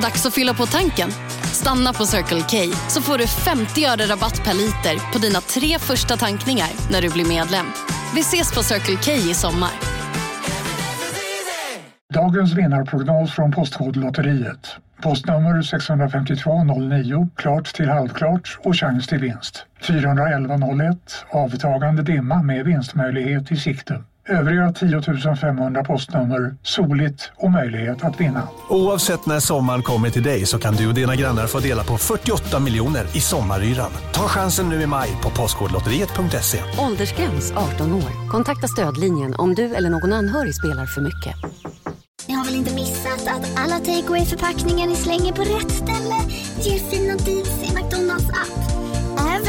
Dags att fylla på tanken. Stanna på Circle K så får du 50 öre rabatt per liter på dina tre första tankningar när du blir medlem. Vi ses på Circle K i sommar. Dagens vinnarprognos från Postkodlotteriet. Postnummer 65209, klart till halvklart och chans till vinst. 41101, avtagande dimma med vinstmöjlighet i sikte. Övriga 10 500 postnummer soligt och möjlighet att vinna. Oavsett när sommaren kommer till dig så kan du och dina grannar få dela på 48 miljoner i sommaryran. Ta chansen nu i maj på Postkodlotteriet.se. Åldersgräns 18 år. Kontakta stödlinjen om du eller någon anhörig spelar för mycket. Ni har väl inte missat att alla takeaway förpackningar ni slänger på rätt ställe ger fina deals i McDonalds app.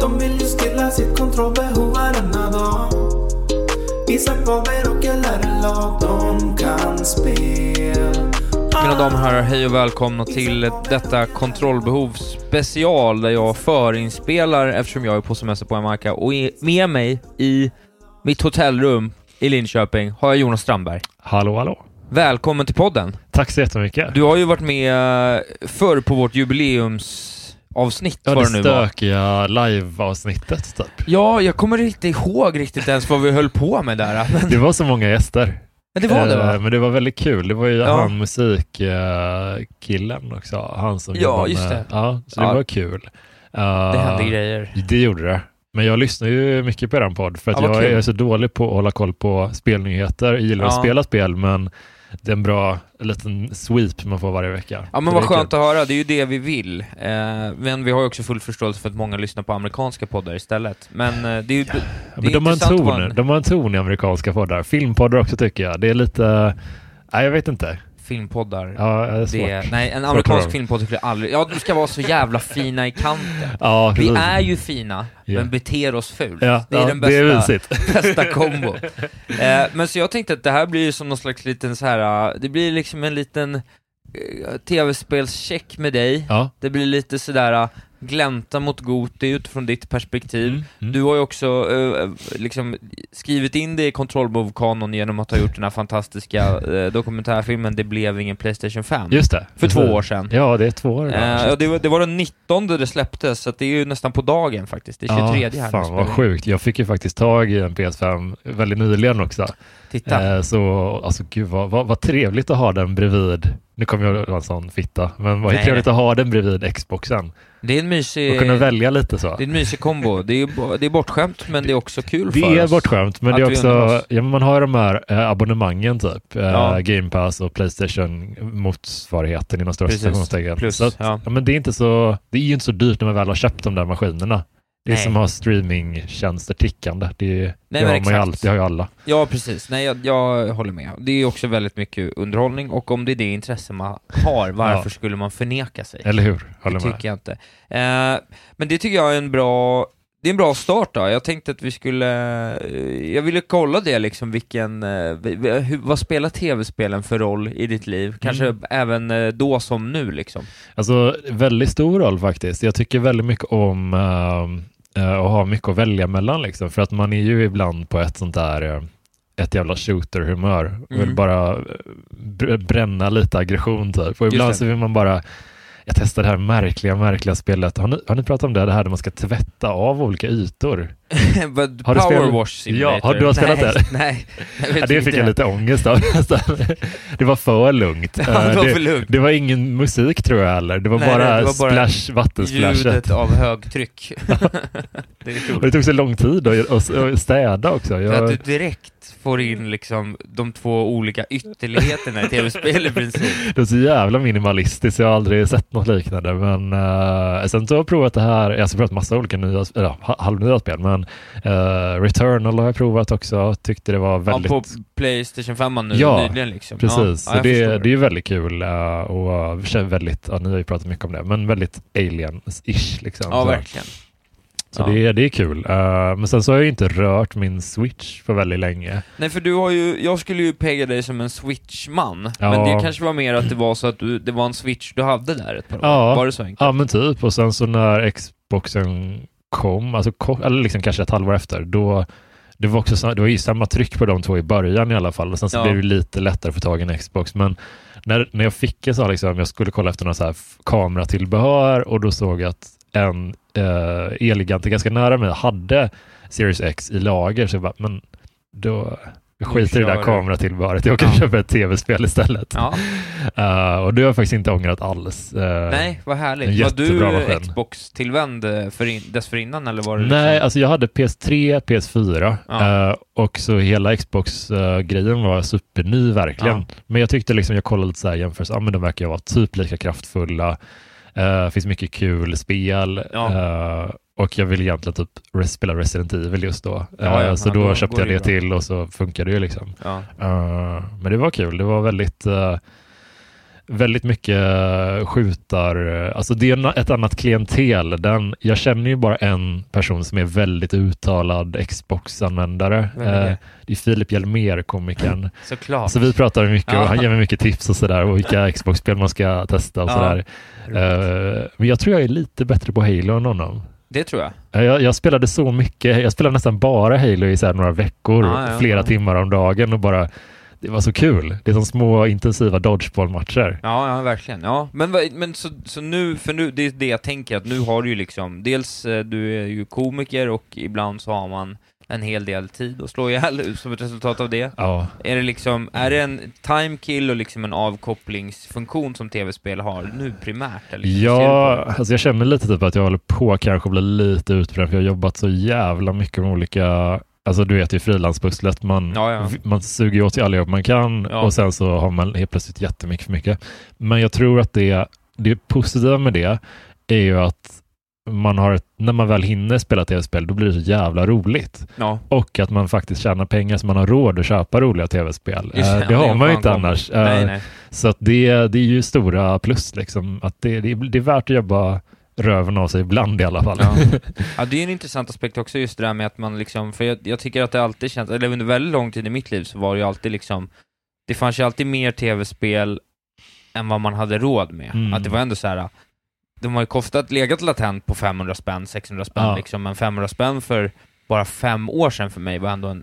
De vill ju stilla sitt kontrollbehov varenda dag Isak Faber och la De kan spel Mina damer och herrar, hej och välkomna till detta kontrollbehov special där jag förinspelar eftersom jag är på semester på Jamaica och med mig i mitt hotellrum i Linköping har jag Jonas Strandberg. Hallå, hallå. Välkommen till podden. Tack så jättemycket. Du har ju varit med förr på vårt jubileums avsnitt ja, det nu stökiga live-avsnittet typ. Ja, jag kommer inte ihåg riktigt ens vad vi höll på med där. Men... Det var så många gäster. Ja, det var det va? Eh, men det var väldigt kul. Det var ju ja. han musikkillen också. Han som Ja, just det. Ja, så det ja. var kul. Uh, det hände grejer. Det gjorde det. Men jag lyssnar ju mycket på er podd för att ja, jag är så dålig på att hålla koll på spelnyheter. Jag gillar att spela spel men det är en bra liten sweep man får varje vecka. Ja men vad skönt att höra, det är ju det vi vill. Eh, men vi har ju också full förståelse för att många lyssnar på amerikanska poddar istället. Men eh, det är ju ja. det är men de, har en ton, man... de har en ton i amerikanska poddar. Filmpoddar också tycker jag. Det är lite, nej jag vet inte filmpoddar. Ja, det är svårt. Det, nej, en amerikansk filmpodd skulle aldrig... Ja, de ska vara så jävla fina i kanten. Ja, vi är ju fina, yeah. men beter oss fult. Ja, det är ja, den bästa, är bästa kombo. eh, men så jag tänkte att det här blir ju som någon slags liten så här, det blir liksom en liten eh, tv-spelscheck med dig. Ja. Det blir lite sådär, glänta mot Goti utifrån ditt perspektiv. Mm, mm. Du har ju också uh, liksom skrivit in det i kontrollbov-kanon genom att ha gjort den här fantastiska uh, dokumentärfilmen Det blev ingen Playstation 5. Just det. För två år sedan. Ja, det är två år. Ja, det, var, det var den 19 det släpptes, så det är ju nästan på dagen faktiskt. Det är 23 ja, här. Fan vad sjukt. Jag fick ju faktiskt tag i en PS5 väldigt nyligen också. Titta. så, alltså gud vad, vad, vad trevligt att ha den bredvid nu kommer jag vara en sån fitta, men vad trevligt att ha den bredvid Xboxen. Det är en mysig... Och kunna välja lite så. Det är en mysig kombo. Det är, det är bortskämt, men det är också kul det för oss. Det är bortskämt, men det är också... Ja, man har ju de här eh, abonnemangen typ. Eh, ja. Game Pass och Playstation motsvarigheten inom stora citationstecken. Så att, ja. ja. men det är inte så... Det är ju inte så dyrt när man väl har köpt de där maskinerna. Det är Nej. som att ha streamingtjänster tickande. Det, Nej, det, har man ju all, det har ju alla. Ja, precis. Nej, jag, jag, håller med. Det är också väldigt mycket underhållning och om det är det intresse man har, varför ja. skulle man förneka sig? Eller hur? Håller det med. tycker jag inte. Eh, men det tycker jag är en bra det är en bra start då. Jag tänkte att vi skulle, eh, jag ville kolla det liksom, vilken, eh, vad spelar tv-spelen för roll i ditt liv? Kanske mm. även eh, då som nu liksom? Alltså, väldigt stor roll faktiskt. Jag tycker väldigt mycket om uh, att ha mycket att välja mellan liksom, för att man är ju ibland på ett sånt där ett jävla shooter-humör och mm. vill bara bränna lite aggression typ. Och ibland så vill man bara jag testade det här märkliga, märkliga spelet. Har ni, har ni pratat om det? Det här där man ska tvätta av olika ytor. har du Power Wash Simulator? Ja, har du har spelat nej, det? Nej, jag ja, Det fick jag lite ångest av Det var för lugnt. Ja, det, var för lugnt. det var ingen musik tror jag heller. Det var, nej, bara, det var bara splash, vattensplashet. Ljudet av högtryck. det, och det tog så lång tid att städa också. Jag... För att du direkt får in liksom de två olika ytterligheterna i tv-spel i princip. Det är så jävla minimalistiskt, jag har aldrig sett något liknande. Men uh, sen så har jag provat det här, jag har provat massa olika nya, eller halvnya spel, men Men eh, Returnal har jag provat också, tyckte det var väldigt... Ja, på Playstation 5 nu Ja, nyligen liksom. Precis, ja, så det, förstår. det är ju väldigt kul uh, och känns väldigt, ja, ni har ju pratat mycket om det, men väldigt alien-ish liksom. Ja, så verkligen. så Ja. det, är- det är kul. Uh, men sen så har jag ju inte rört min Switch för väldigt länge. Nej för du har ju, jag skulle ju pega dig som en switchman, Ja. men det kanske var mer att det var så att du, det var en switch du hade där ett par år. Ja. Var det så enkelt? Ja men typ, och sen så när Xboxen kom, alltså eller liksom kanske ett halvår efter, då det var, också, det var ju samma tryck på de två i början i alla fall och sen så Ja. blev det lite lättare att få tag i en Xbox. Men när, när jag fick en sån, liksom, jag skulle kolla efter någon så här kameratillbehör och då såg jag att en eh, Elgigant ganska nära mig hade Series X i lager så jag bara, men då jag skiter i det där kameratillbehöret, jag kan Ja. köpa ett tv-spel istället. Ja. Eh, och det har jag faktiskt inte ångrat alls. Eh, Nej, vad härligt. Var du. Xbox-tillvänd eh, för in, dessförinnan eller var det Nej, liksom... alltså jag hade PS3, PS4 Ja. eh, och så hela Xbox-grejen var superny verkligen. Men jag tyckte liksom, jag kollade lite så här jämförelse, ja men de verkar vara typ lika kraftfulla. Uh, finns mycket kul spel Ja. eh, och jag vill egentligen typ spela Resident Evil just då. Ja, ja, Eh, så då, då köpte jag det till och så funkar det ju liksom. Ja. Eh, men det var kul, det var väldigt eh, Väldigt mycket skjutar, alltså det är ett annat klientel. Den, jag känner ju bara en person som är väldigt uttalad Xbox-användare. Det? Eh, det är Filip Hjelmér, komikern. Såklart. Så vi pratar mycket Ja. och han ger mig mycket tips och sådär och vilka Xbox-spel man ska testa och Ja. sådär. Eh, men jag tror jag är lite bättre på Halo än honom. Det tror jag. Jag, jag spelade så mycket, jag spelade nästan bara Halo i så några veckor, Ja, ja, flera ja. timmar om dagen och bara det var så kul. Det är som små intensiva dodgeball-matcher. Ja, ja verkligen. Ja, men, men så, så nu, för nu, det är det jag tänker att nu har du ju liksom, dels eh, du är ju komiker och ibland så har man en hel del tid att slå ihjäl som ett resultat av det. Ja. Är det liksom, är det en time kill och liksom en avkopplingsfunktion som tv-spel har nu primärt? Eller Ja, alltså jag känner lite typ att jag håller på kanske att bli lite utbränd för jag har jobbat så jävla mycket med olika Alltså du vet ju frilanspusslet, man, Ja, ja. man suger åt sig alla jobb man kan Ja. och sen så har man helt plötsligt jättemycket för mycket. Men jag tror att det, det positiva med det är ju att man har, ett- när man väl hinner spela tv-spel, då blir det så jävla roligt. Ja. Och att man faktiskt tjänar pengar så man har råd att köpa roliga tv-spel. Det, Eh, ja, det har man ju inte annars. Nej, Eh, nej. Så det, det är ju stora plus liksom. Att det, det, det är värt att jobba röven av sig ibland i alla fall. Ja. ja, det är en intressant aspekt också just det där med att man liksom, för jag, jag tycker att det alltid känns, eller under väldigt lång tid i mitt liv så var det ju alltid liksom, det fanns ju alltid mer tv-spel än vad man hade råd med. Mm. Att det var ändå så här. De har ju kostat, legat latent på 500 spänn, 600 spänn Ja. liksom, men 500 spänn för bara fem år sedan för mig var ändå en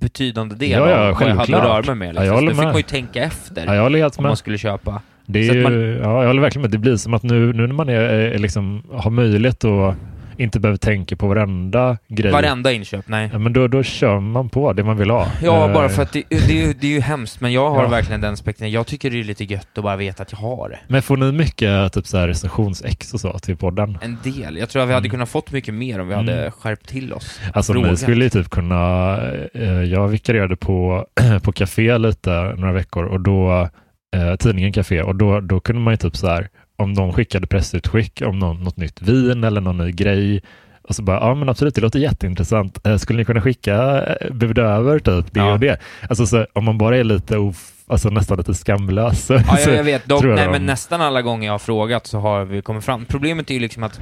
betydande del Ja, ja, av vad jag hade att röra mig med. Ja, Liksom. jag så håller då fick man ju tänka efter Ja, jag om med. man skulle köpa. Det Så är ju, ja, jag håller verkligen med. Det blir som att nu, nu när man är, är liksom, har möjlighet att inte behöver tänka på varenda grej. Varenda inköp, nej. Ja, men då, då kör man på det man vill ha. Ja, Eh, bara för att det, det, är ju, det är ju hemskt, men jag har Ja. verkligen den aspekten. Jag tycker det är lite gött att bara veta att jag har det. Men får ni mycket typ så här recensions-ex och så till podden? En del. Jag tror att vi hade Mm. kunnat fått mycket mer om vi Mm. hade skärpt till oss. Alltså Frågat. ni skulle ju typ kunna, eh, jag vikarierade på, på café lite några veckor och då, eh, tidningen Café, och då, då kunde man ju typ så här, om de skickade pressutskick om någon, något nytt vin eller någon ny grej, och så bara, ja men absolut, det låter jätteintressant. Eh, skulle ni kunna skicka, eh, bjuda över typ det Ja. och det? Alltså så, om man bara är lite, of, alltså nästan lite skamlös. Ja, så jag, jag vet. De, jag nej, de- men nästan alla gånger jag har frågat så har vi kommit fram. Problemet är ju liksom att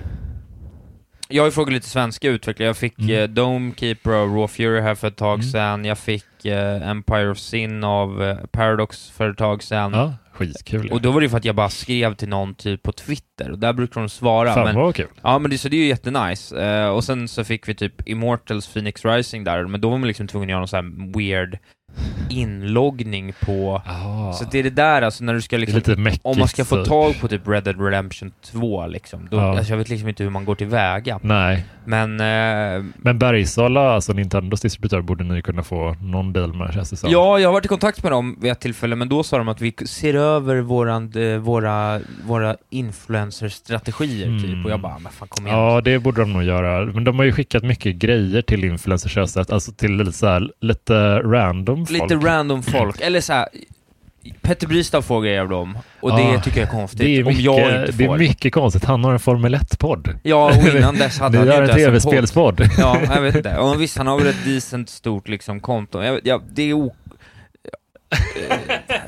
jag har ju frågat lite svenska utvecklare. Jag fick Mm. eh, Dome Keeper av Raw Fury här för ett tag Mm. sedan. Jag fick eh, Empire of Sin av eh, Paradox för ett tag sedan. Ja, skitkul. Och då var det ju för att jag bara skrev till någon typ på Twitter, och där brukar de svara. Fan men, vad kul. Ja men det, så det är ju jättenice. Eh, och sen så fick vi typ Immortals Phoenix Rising där, men då var man liksom tvungen att göra någon sån här weird inloggning på... Ah. Så det är det där alltså när du ska liksom... mäckigt. Om man ska få typ. tag på typ Red Dead Redemption 2 liksom, då, Ja. alltså jag vet liksom inte hur man går tillväga. Nej. Men... Eh, Men Bergsala, alltså Nintendos distributör, borde ni kunna få någon deal med känns det som. Ja, jag har varit i kontakt med dem vid ett tillfälle, men då sa de att vi ser över våran, eh, våra, våra influencer-strategier Mm. typ, och jag bara, men fan kom igen. Ja, det borde de nog göra. Men de har ju skickat mycket grejer till influencers, alltså till lite, så här, lite random folk. Lite random folk, eller så här. Petter Bristav frågar jag om, och det Ja, tycker jag är konstigt. Det är, om mycket, jag inte det är får. mycket konstigt. Han har en Formel 1-podd. Ja, och innan dess hade han ju en inte podd. tv-spelspodd. Ja, jag vet inte. Och visst, han har väl ett decent stort liksom konto. Jag, ja, det är o... Eh,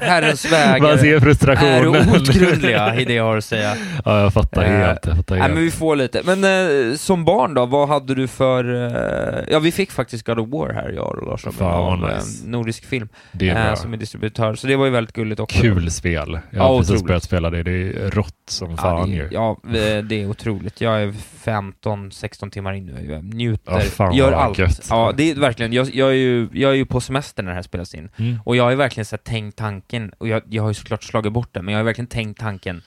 Herrens vägar Man ser är frustrationen. outgrundliga i det jag har att säga. Ja, jag fattar Eh, helt. Jag fattar helt. men vi får lite. Men eh, som barn då, vad hade du för... Eh, ja, vi fick faktiskt God of War här, jag och Larsson, Fan, av nice. Nordisk Film, Det är eh, som är distributör. Så det var ju väldigt gulligt också. Kul spel. Jag Ja, har precis otroligt. börjat spela det. Det är rått som Ja, fan det, ju. ja, det är otroligt. Jag är 15-16 timmar in nu. Jag njuter, Ja, fan gör allt. gött. Ja, det är verkligen, jag, jag, är ju, jag är ju på semester när det här spelas in. Mm. Och jag har ju verkligen så här, tänkt tanken, och jag, jag har ju såklart slagit bort det, men jag har verkligen tänkt tanken,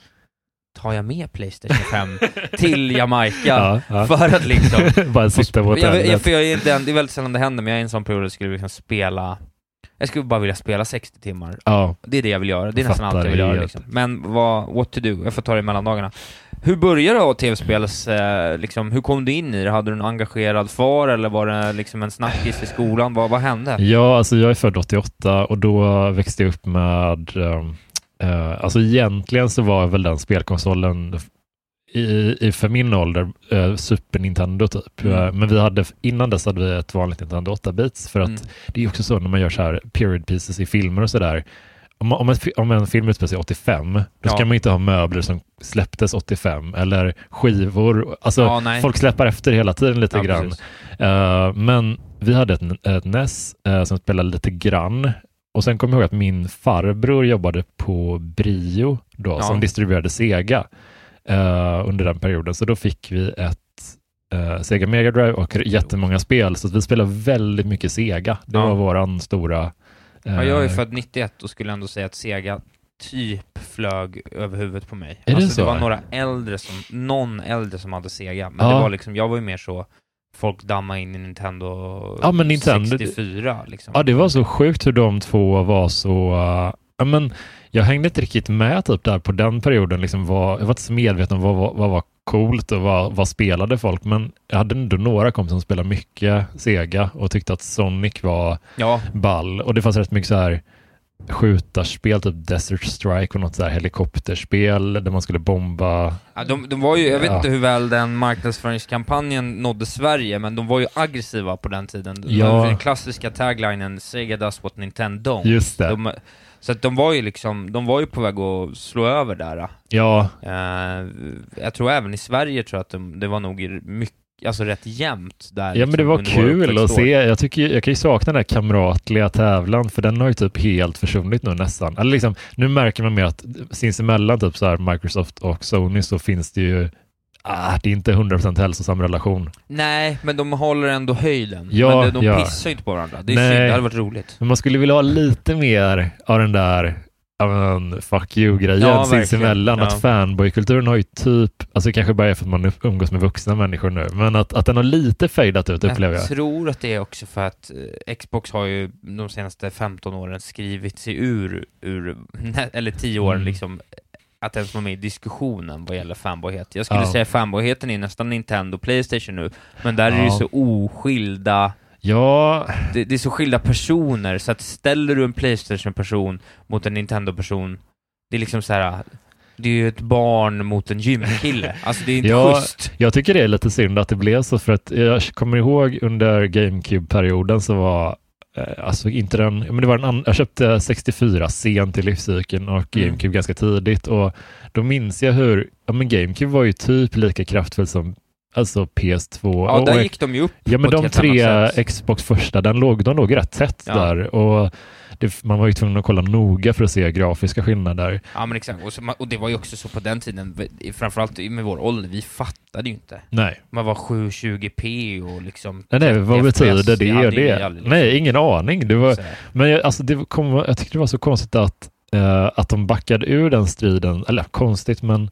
tar jag med Playstation 5 till Jamaica? Ja, ja. För att liksom... Bara sitta på jag, jag, för jag är den, det är väldigt sällan det händer, men jag är i en sån period där jag skulle liksom spela jag skulle bara vilja spela 60 timmar. Ja. Det är det jag vill göra, det är Jag nästan allt jag vill göra liksom. Men vad, what to do? Jag får ta det i mellandagarna. Hur började då tv-spels, eh, liksom, hur kom du in i det? Hade du en engagerad far eller var det liksom en snackis i skolan? Vad, vad hände? Ja, alltså jag är född 88 och då växte jag upp med, um, eh, alltså egentligen så var väl den spelkonsolen i, i för min ålder eh, Super Nintendo typ. Mm. Eh, men vi hade, innan dess hade vi ett vanligt Nintendo 8-bits för att Mm. det är också så när man gör så här period pieces i filmer och sådär. Om, om, en, om en film utspelar sig 85, då Ja. ska man inte ha möbler som släpptes 85 eller skivor. Alltså, Ja, folk släpar efter hela tiden lite Ja, grann. Eh, men vi hade ett, ett NES eh, som spelade lite grann. Och sen kommer jag ihåg att min farbror jobbade på Brio då, Ja. som distribuerade Sega eh, under den perioden. Så då fick vi ett Sega Mega Drive och jättemånga spel. Så vi spelade väldigt mycket Sega. Det var våran stora... Ja, jag är eh, född 91 och skulle ändå säga att Sega typ flög över huvudet på mig. Är det alltså, så? det var några äldre som, någon äldre som hade Sega, men Ja. det var liksom, jag var ju mer så, folk dammade in i Nintendo, Ja, men Nintendo- 64 liksom. Ja, det var så sjukt hur de två var så... ja, men jag hängde inte riktigt med typ där på den perioden. Liksom var, jag var inte så medveten om vad, vad, vad var coolt och vad, vad spelade folk. Men jag hade ändå några kompisar som spelade mycket Sega och tyckte att Sonic var Ja, ball. Och det fanns rätt mycket så här skjutarspel, typ Desert Strike och något så här helikopterspel där man skulle bomba. ja de, de var ju, jag vet Ja. inte hur väl den marknadsföringskampanjen nådde Sverige, men de var ju aggressiva på den tiden. Ja. Den klassiska taglinen, Sega does what Nintendo don't. Just det. De, så att de var ju liksom, de var ju på väg att slå över där. Ja, Eh, jag tror även i Sverige tror jag att de, det var nog mycket, alltså rätt jämnt där. Ja men det liksom, var kul att se. Jag, tycker, jag kan ju sakna den här kamratliga tävlan för den har ju typ helt försvunnit nu nästan. Eller liksom, nu märker man mer att sinsemellan typ så här Microsoft och Sony så finns det ju ah, det är inte 100% hälsosam relation. Nej, men de håller ändå höjden. Ja, men de, de ja. pissar ju inte på varandra. Det är Nej. synd, det hade varit roligt. Men man skulle vilja ha lite mer av den där ja, men, fuck you-grejen Ja, sinsemellan. verkligen. Att fanboykulturen har ju typ, alltså det kanske bara är för att man umgås med vuxna människor nu, men att, att den har lite fejdat ut upplever jag. Jag tror att det är också för att eh, Xbox har ju de senaste 15 åren skrivit sig ur, ur eller 10 åren Mm. liksom, att ens vara med i diskussionen vad gäller fanboyhet. Jag skulle Ja. säga fanboyheten är nästan Nintendo Playstation nu, men där är det ju Ja. så oskilda Ja, det, det är så skilda personer, så att ställer du en Playstation-person mot en Nintendo-person, det är liksom så här. Det är ju ett barn mot en gymkille. Alltså det är inte Ja, schysst. Jag tycker det är lite synd att det blev så för att jag kommer ihåg under GameCube-perioden så var Alltså inte den, men det var en annan, jag köpte 64 sent i livscykeln och Mm. GameCube ganska tidigt och då minns jag hur, ja men GameCube var ju typ lika kraftfull som alltså PS2. Ja, och, där och- gick de ju upp Ja men de tre. Xbox första, den låg, de låg rätt tätt Ja. där och det, man var ju tvungen att kolla noga för att se grafiska skillnader. Ja men exakt, och, så, och det var ju också så på den tiden, framförallt med vår ålder, vi fattade ju inte. Nej. Man var 720p och liksom... Nej, nej, vad 30 betyder det ju det? aldrig liksom- Nej, ingen aning. Det var, men jag, alltså det kom, jag tyckte det var så konstigt att, eh, att de backade ur den striden. Eller konstigt, men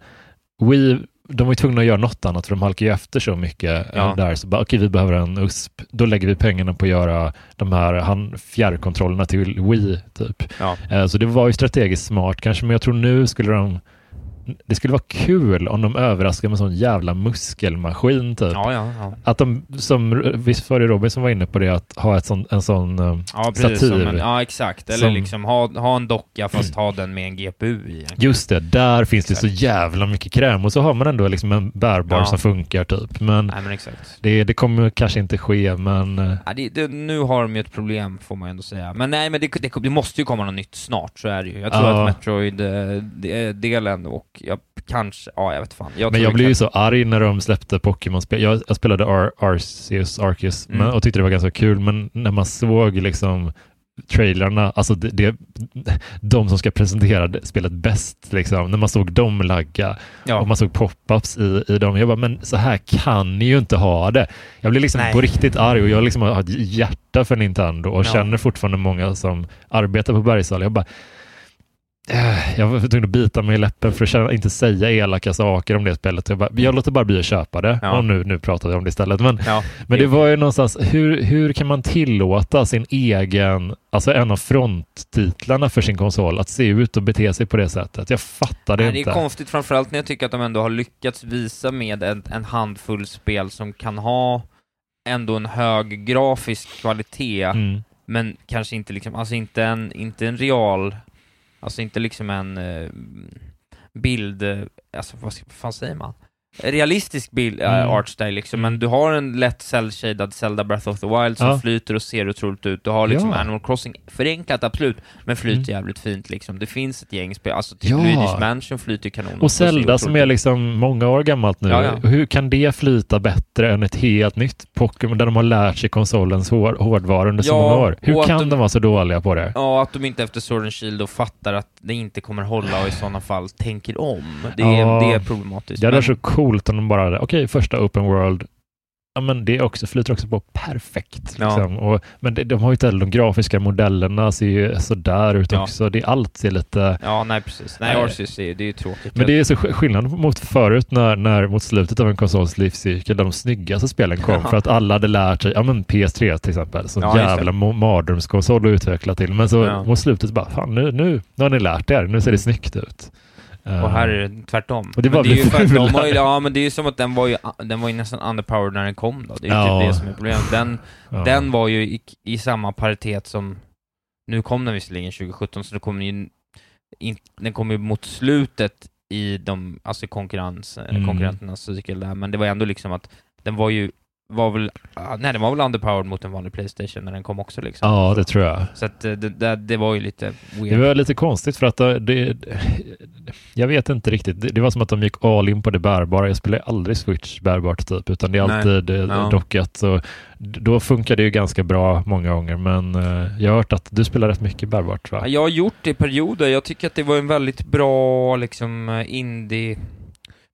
Wii, de var ju tvungna att göra något annat för de halkade ju efter så mycket Ja. där. Så bara, okej, vi behöver en USP. Då lägger vi pengarna på att göra de här han, fjärrkontrollerna till Wii, typ. Ja. Eh, Så det var ju strategiskt smart kanske, men jag tror nu skulle de det skulle vara kul om de överraskar med en sån jävla muskelmaskin typ. Ja, ja, ja. Att de, som visst var det Robin som var inne på det, att ha ett sån, en sån eh, Ja, precis. Stativ. en, ja, exakt. Eller Som- liksom ha, ha en docka fast ha den med en GPU i. Just det, där finns det så jävla mycket kräm och så har man ändå liksom en bärbar som funkar typ. Men Nej, men exakt. det, det kommer kanske inte ske, men eh, det, det, nu har de ju ett problem, får man ändå säga. Men nej, men det, det, det måste ju komma något nytt snart, så är det ju. Jag tror att Metroid-delen och jag kanske, ja jag vet fan. Jag men jag blev ju så arg när de släppte Pokémon-spel. Jag, jag spelade Ar Arceus, Arceus Mm. men, och tyckte det var ganska kul, men när man såg liksom trailerna, alltså det, det, de som ska presentera spelet bäst, liksom, när man såg dem lagga Ja. och man såg pop-ups i, i dem. Jag bara, men så här kan ni ju inte ha det. Jag blev liksom Nej. på riktigt arg och jag liksom har ett hjärta för Nintendo och Ja. känner fortfarande många som arbetar på Bergsala. Jag bara, jag var tvungen att bita mig i läppen för att känna, inte säga elaka saker om det spelet. Jag, bara, jag låter bara bli att köpa det. Ja. Och nu, nu pratar vi om det istället. Men, Ja, men det var ju någonstans, hur, hur kan man tillåta sin egen, alltså en av fronttitlarna för sin konsol att se ut och bete sig på det sättet? Jag fattar det Nej, det inte. är konstigt framförallt när jag tycker att de ändå har lyckats visa med en, en handfull spel som kan ha ändå en hög grafisk kvalitet, Mm. men kanske inte liksom, alltså inte en, inte en real, alltså inte liksom en eh, bild, alltså vad fan säger man? Realistisk bild, äh, Mm. artstyle liksom, men du har en lätt cell-shaded Zelda Breath of the Wild som Ja. flyter och ser otroligt ut, du har liksom Ja. Animal Crossing, förenklat absolut, men flyter Mm. jävligt fint liksom. Det finns ett gäng spel, alltså typ Ja. Luigi's Mansion flyter kanon. Och Zelda som är liksom många år gammalt nu, Ja, hur kan det flyta bättre än ett helt nytt Pokémon där de har lärt sig konsolens hår, hårdvara under så många år? Hur kan de- de vara så dåliga på det? Ja, att de inte efter Sword and Shield då fattar att det inte kommer hålla och i sådana fall tänker om. Det är, det är problematiskt. Det hade Men- så coolt om de bara okej, första open world, ja men det också, flyter också på perfekt. Ja. Liksom. Och, men det, de har ju inte heller de grafiska modellerna ser ju sådär ut Ja. också. Det, allt ser lite... Ja, nej precis. Nej. Arceus är, det är ju tråkigt. Men det är så sk- skillnad mot förut när, när mot slutet av en konsols livscykel där de snyggaste spelen kom för att alla hade lärt sig, ja men PS3 till exempel, som Ja, jävla mardrömskonsol att utveckla till. Men så mot slutet bara, fan nu, nu, nu har ni lärt er, nu ser det snyggt ut. Och här är det tvärtom. Och det var men det är ju för att de har ju, Ja, men det är ju som att den var ju, den var ju nästan underpowered när den kom då. Det är ju Ja. typ det som är problemet. Den, Ja. den var ju i, i samma paritet som, nu kom den visserligen 2017, så det kom ju, in, den kom ju mot slutet i de, alltså konkurrens, Mm. konkurrenternas cykel där, men det var ändå liksom att den var ju, var väl, nej den var väl underpowered mot en vanlig Playstation när den kom också liksom. Ja, det tror jag. Så att eh, det, det, det var ju lite weird. Det var lite konstigt för att det, det, jag vet inte riktigt. Det, det var som att de gick all in på det bärbara. Jag spelar aldrig Switch bärbart typ, utan det är alltid Ja. dockat. Då funkar det ju ganska bra många gånger, men eh, jag har hört att du spelar rätt mycket bärbart va? Ja, Jag har gjort det i perioder. Jag tycker att det var en väldigt bra liksom eh,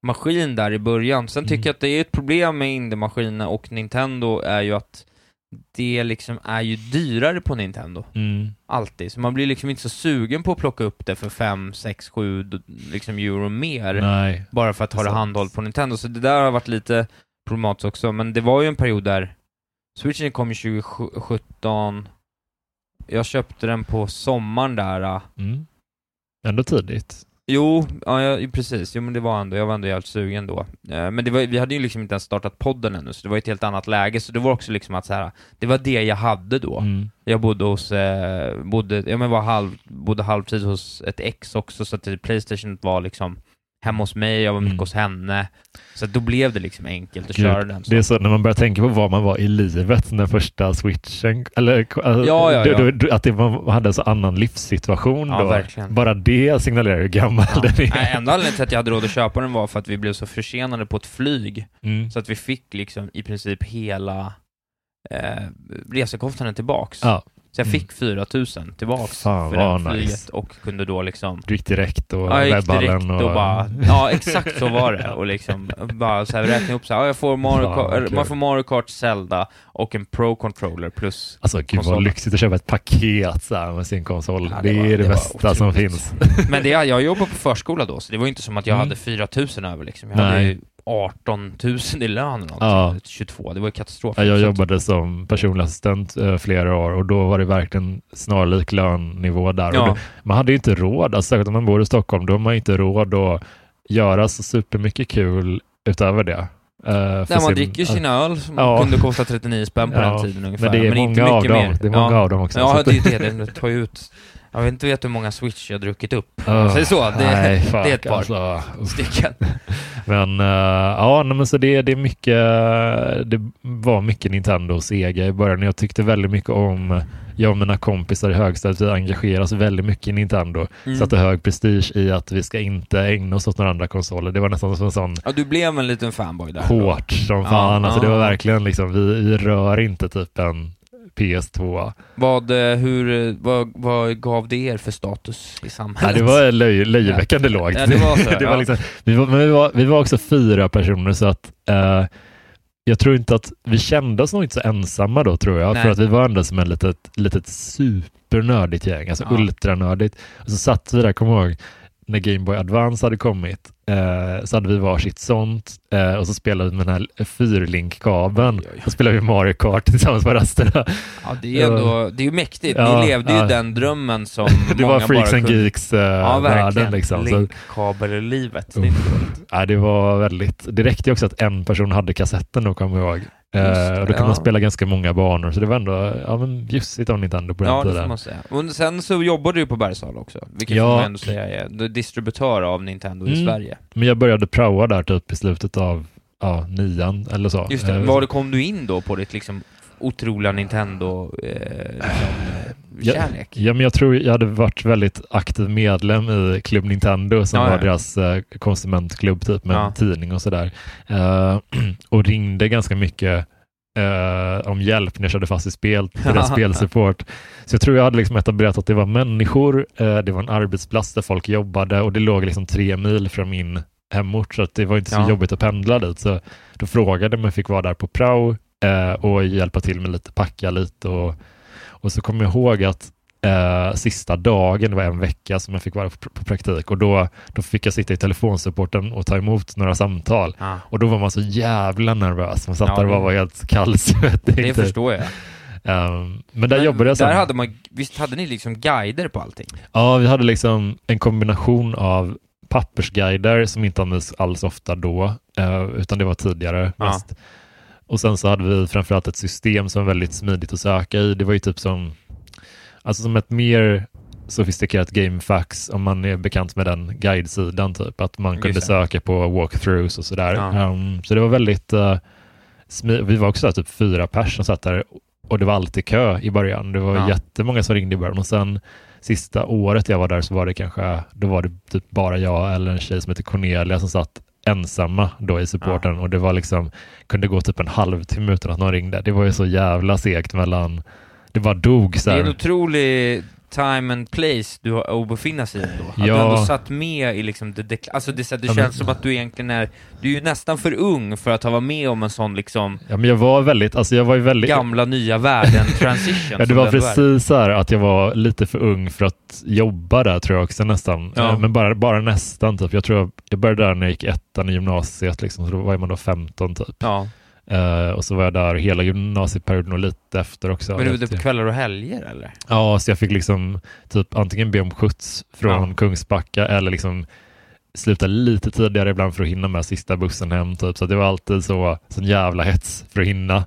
indie-maskin där i början. Sen tycker Mm. jag att det är ett problem med indie-maskiner och Nintendo är ju att det liksom är ju dyrare på Nintendo. Mm. Alltid. Så man blir liksom inte så sugen på att plocka upp det för 5, 6, 7 d- liksom euro mer. Nej. Bara för att ha det Sant. handhållt på Nintendo. Så det där har varit lite problematiskt också. Men det var ju en period där Switchen kom ju 2017 Jag köpte den på sommaren där äh. Mm. Ändå tidigt. Jo, ja, ja, precis. Jo men det var ändå, jag var ändå jävligt sugen då. Eh, Men det var, vi hade ju liksom inte ens startat podden ännu, så det var ett helt annat läge, så det var också liksom att så här, det var det jag hade då. Mm. Jag bodde hos, eh, bodde, ja men var halv, bodde halvtid hos ett ex också, så att Playstation var liksom hemma hos mig, jag var mycket Mm. hos henne. Så då blev det liksom enkelt att Gud, köra den. Så. Det är så när man börjar tänka på var man var i livet när första switchen, eller alltså, Ja, ja, ja. då- då- att det, man hade en så annan livssituation då. verkligen. Bara det signalerar hur gammal Ja. den är. Nej, Enda anledningen till att jag hade råd att köpa den var för att vi blev så försenade på ett flyg, Mm. så att vi fick liksom i princip hela eh, resekostnaden tillbaks. Ja. Så jag Mm. fick 4000 tillbaks Fan, för det vad flyget nice. och kunde då liksom Du gick direkt och Ja, jag gick webballen direkt och... och bara, ja exakt så var det och liksom bara så här räkna upp så här, ja, jag får Mario Fan, Kart, vad man får Mario Kart Zelda och en Pro-controller plus Alltså gud vad konsolen. lyxigt att köpa ett paket så här med sin konsol. Ja, det, det var- är det, det bästa som finns. Men det, jag jobbade på förskola då, så det var inte som att jag Mm. hade 4000 över liksom. Jag hade Nej. ju 18 000 i lön eller Ja. sånt, 22, det var ju katastrof. Ja, jag jobbade som personlig assistent eh, flera år och då var det verkligen snarlik lönnivå där. Ja. Då, man hade ju inte råd, alltså, särskilt om man bor i Stockholm, då har man inte råd att göra så supermycket kul utöver det. Uh, Nej, man sin- dricker sin öl som Ja. kunde kosta 39 spänn på Ja, den tiden ungefär. men det är många inte av mycket dem. mer. Det är många ja. av dem också, så Ja, det det. Det tar ju ut. Jag vet inte vet hur många switch jag druckit upp. Uh, Säg så. Det, nej, det är ett fuck, par alltså. Stycken. Men eh, ja, men så det, det är mycket, det var mycket Nintendo och Sega i början. Jag tyckte väldigt mycket om, jag och mina kompisar i högstadiet, vi engagerade oss väldigt mycket i Nintendo. Mm. Satte hög prestige i att vi ska inte ägna oss åt några andra konsoler. Det var nästan som en sån Ja, du blev en liten fanboy där. hårt som Ja, fan. alltså, ja. det var verkligen liksom, vi, vi rör inte typ en PS2. Vad, eh, hur, eh, vad, vad gav det er för status i samhället? Nej, det var löj, löjeväckande lågt. Ja, det var så, det var ja. liksom, vi, var, men vi, var, vi var också fyra personer så att eh, jag tror inte att vi kände oss nog inte så ensamma då tror jag. Nej. För att vi var ändå som ett litet, litet supernördigt gäng, alltså Ja. ultranördigt. Och så satt vi där, kommer ihåg, när Game Boy Advance hade kommit eh, så hade vi varsitt sånt eh, och så spelade vi med den här fyrlinkkabeln. Så spelade vi Mario Kart tillsammans med resterna. Ja, det är ändå, det är ju mäktigt. Ja, Ni levde ju ja. den drömmen som Det många var Freaks bara and kunde... Geeks eh, Ja, verkligen. världen liksom. Linkkabel-livet. Det dåligt. Ja, det var väldigt, det räckte ju också att en person hade kassetten då kommer jag ihåg. Just Eh, det, och då kunde ja. man spela ganska många banor, så det var ändå ja, men bjussigt av Nintendo på den Ja, det får tiden. man säga. Och sen så jobbade du på Bergsala också, vilket Ja. får man ändå säga är distributör av Nintendo i Mm. Sverige. Men jag började praoa där typ i slutet av ja, nian eller så. Just det. Eh, Var det kom du in då på ditt liksom otroliga Nintendo eh, liksom, Ja, ja, men jag tror jag hade varit väldigt aktiv medlem i Club Nintendo som Ja, var deras eh, konsumentklubb typ med Ja. tidning och sådär. Eh, och ringde ganska mycket eh, om hjälp när jag körde fast i spel, för deras spelsupport. Så jag tror jag hade liksom etablerat att det var människor, eh, det var en arbetsplats där folk jobbade och det låg liksom tre mil från min hemort så att det var inte så Ja. jobbigt att pendla dit. Så då frågade om jag fick vara där på prao eh, och hjälpa till med lite, packa lite och, och så kommer jag ihåg att eh, sista dagen, det var en vecka som jag fick vara på, på praktik och då, då fick jag sitta i telefonsupporten och ta emot några samtal. Ja. Och då var man så jävla nervös. Man satt Ja, där och var helt kallsvettig. Det förstår jag. Ehm, men där Men jobbade jag Där sen. hade man, visst hade ni liksom guider på allting? Ja, vi hade liksom en kombination av pappersguider som inte användes alls ofta då, eh, utan det var tidigare Ja. mest. Och sen så hade vi framförallt ett system som var väldigt smidigt att söka i. Det var ju typ som, alltså som ett mer sofistikerat GameFAQs om man är bekant med den guidesidan typ, att man kunde söka på walkthroughs och sådär. Ja. Ehm, så det var väldigt, uh, vi var också typ fyra pers som satt där och det var alltid kö i början. Det var Ja. jättemånga som ringde i början och sen sista året jag var där så var det kanske, då var det typ bara jag eller en tjej som heter Cornelia som satt ensamma då i supporten och det var liksom, kunde gå typ en halvtimme utan att någon ringde. Det var ju så jävla segt mellan, det bara dog så Det är en här. otrolig time and place du har att befinna sig i ändå. Att Ja. du ändå satt med i liksom det, det, alltså det, det Ja, känns men- som att du egentligen är, du är ju nästan för ung för att ha varit med om en sån liksom Ja men jag var väldigt, alltså jag var ju väldigt gamla nya världen transition. Ja, det var precis så här att jag var lite för ung för att jobba där tror jag också nästan. Ja. Eh, Men bara, bara nästan typ. Jag tror jag, jag började där när jag gick ettan i gymnasiet liksom, så då var man då 15 typ. Ja. Eh, och så var jag där hela gymnasieperioden och lite efter också. Men du var det på kvällar och helger eller? Ja, så jag fick liksom typ antingen be om skjuts från Ja. Kungsbacka eller liksom sluta lite tidigare ibland för att hinna med sista bussen hem. Typ. Så det var alltid så, sån jävla hets för att hinna.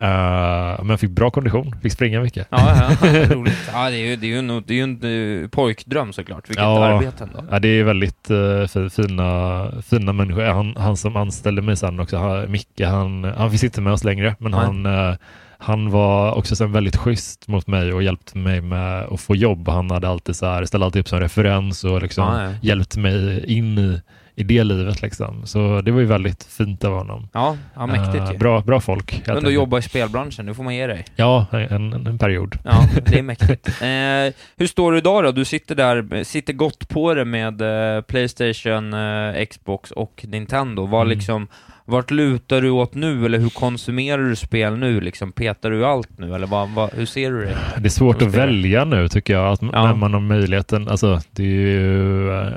Eh, men jag fick bra kondition, fick springa mycket. Ja, ja, roligt. Ja, det är ju, det är ju, en, det är ju en eh, pojkdröm såklart. Vilket Ja. arbete ändå. Ja, det är väldigt uh, fina, fina människor. Han, han som anställde mig sen också, han, Micke, han, han finns inte med oss längre, men Nej. han, eh, han var också sen väldigt schysst mot mig och hjälpte mig med att få jobb. Han hade alltid så här, ställde alltid upp som referens och liksom ja. hjälpte mig in i, i det livet. Liksom. Så det var ju väldigt fint av honom. Ja, ja mäktigt Eh, ju. bra, bra folk. Men du jobbar i spelbranschen, nu får man ge dig. Ja, en, en, period. Ja, det är mäktigt. Eh, hur står du idag då? Du sitter där, sitter gott på det med eh, Playstation, eh, Xbox och Nintendo. Vad Mm. liksom, vart lutar du åt nu, eller hur konsumerar du spel nu? Liksom, petar du allt nu, eller vad, vad, hur ser du det? Det är svårt att välja nu tycker jag, att, Ja. när man har möjligheten. Alltså, det är ju, eh,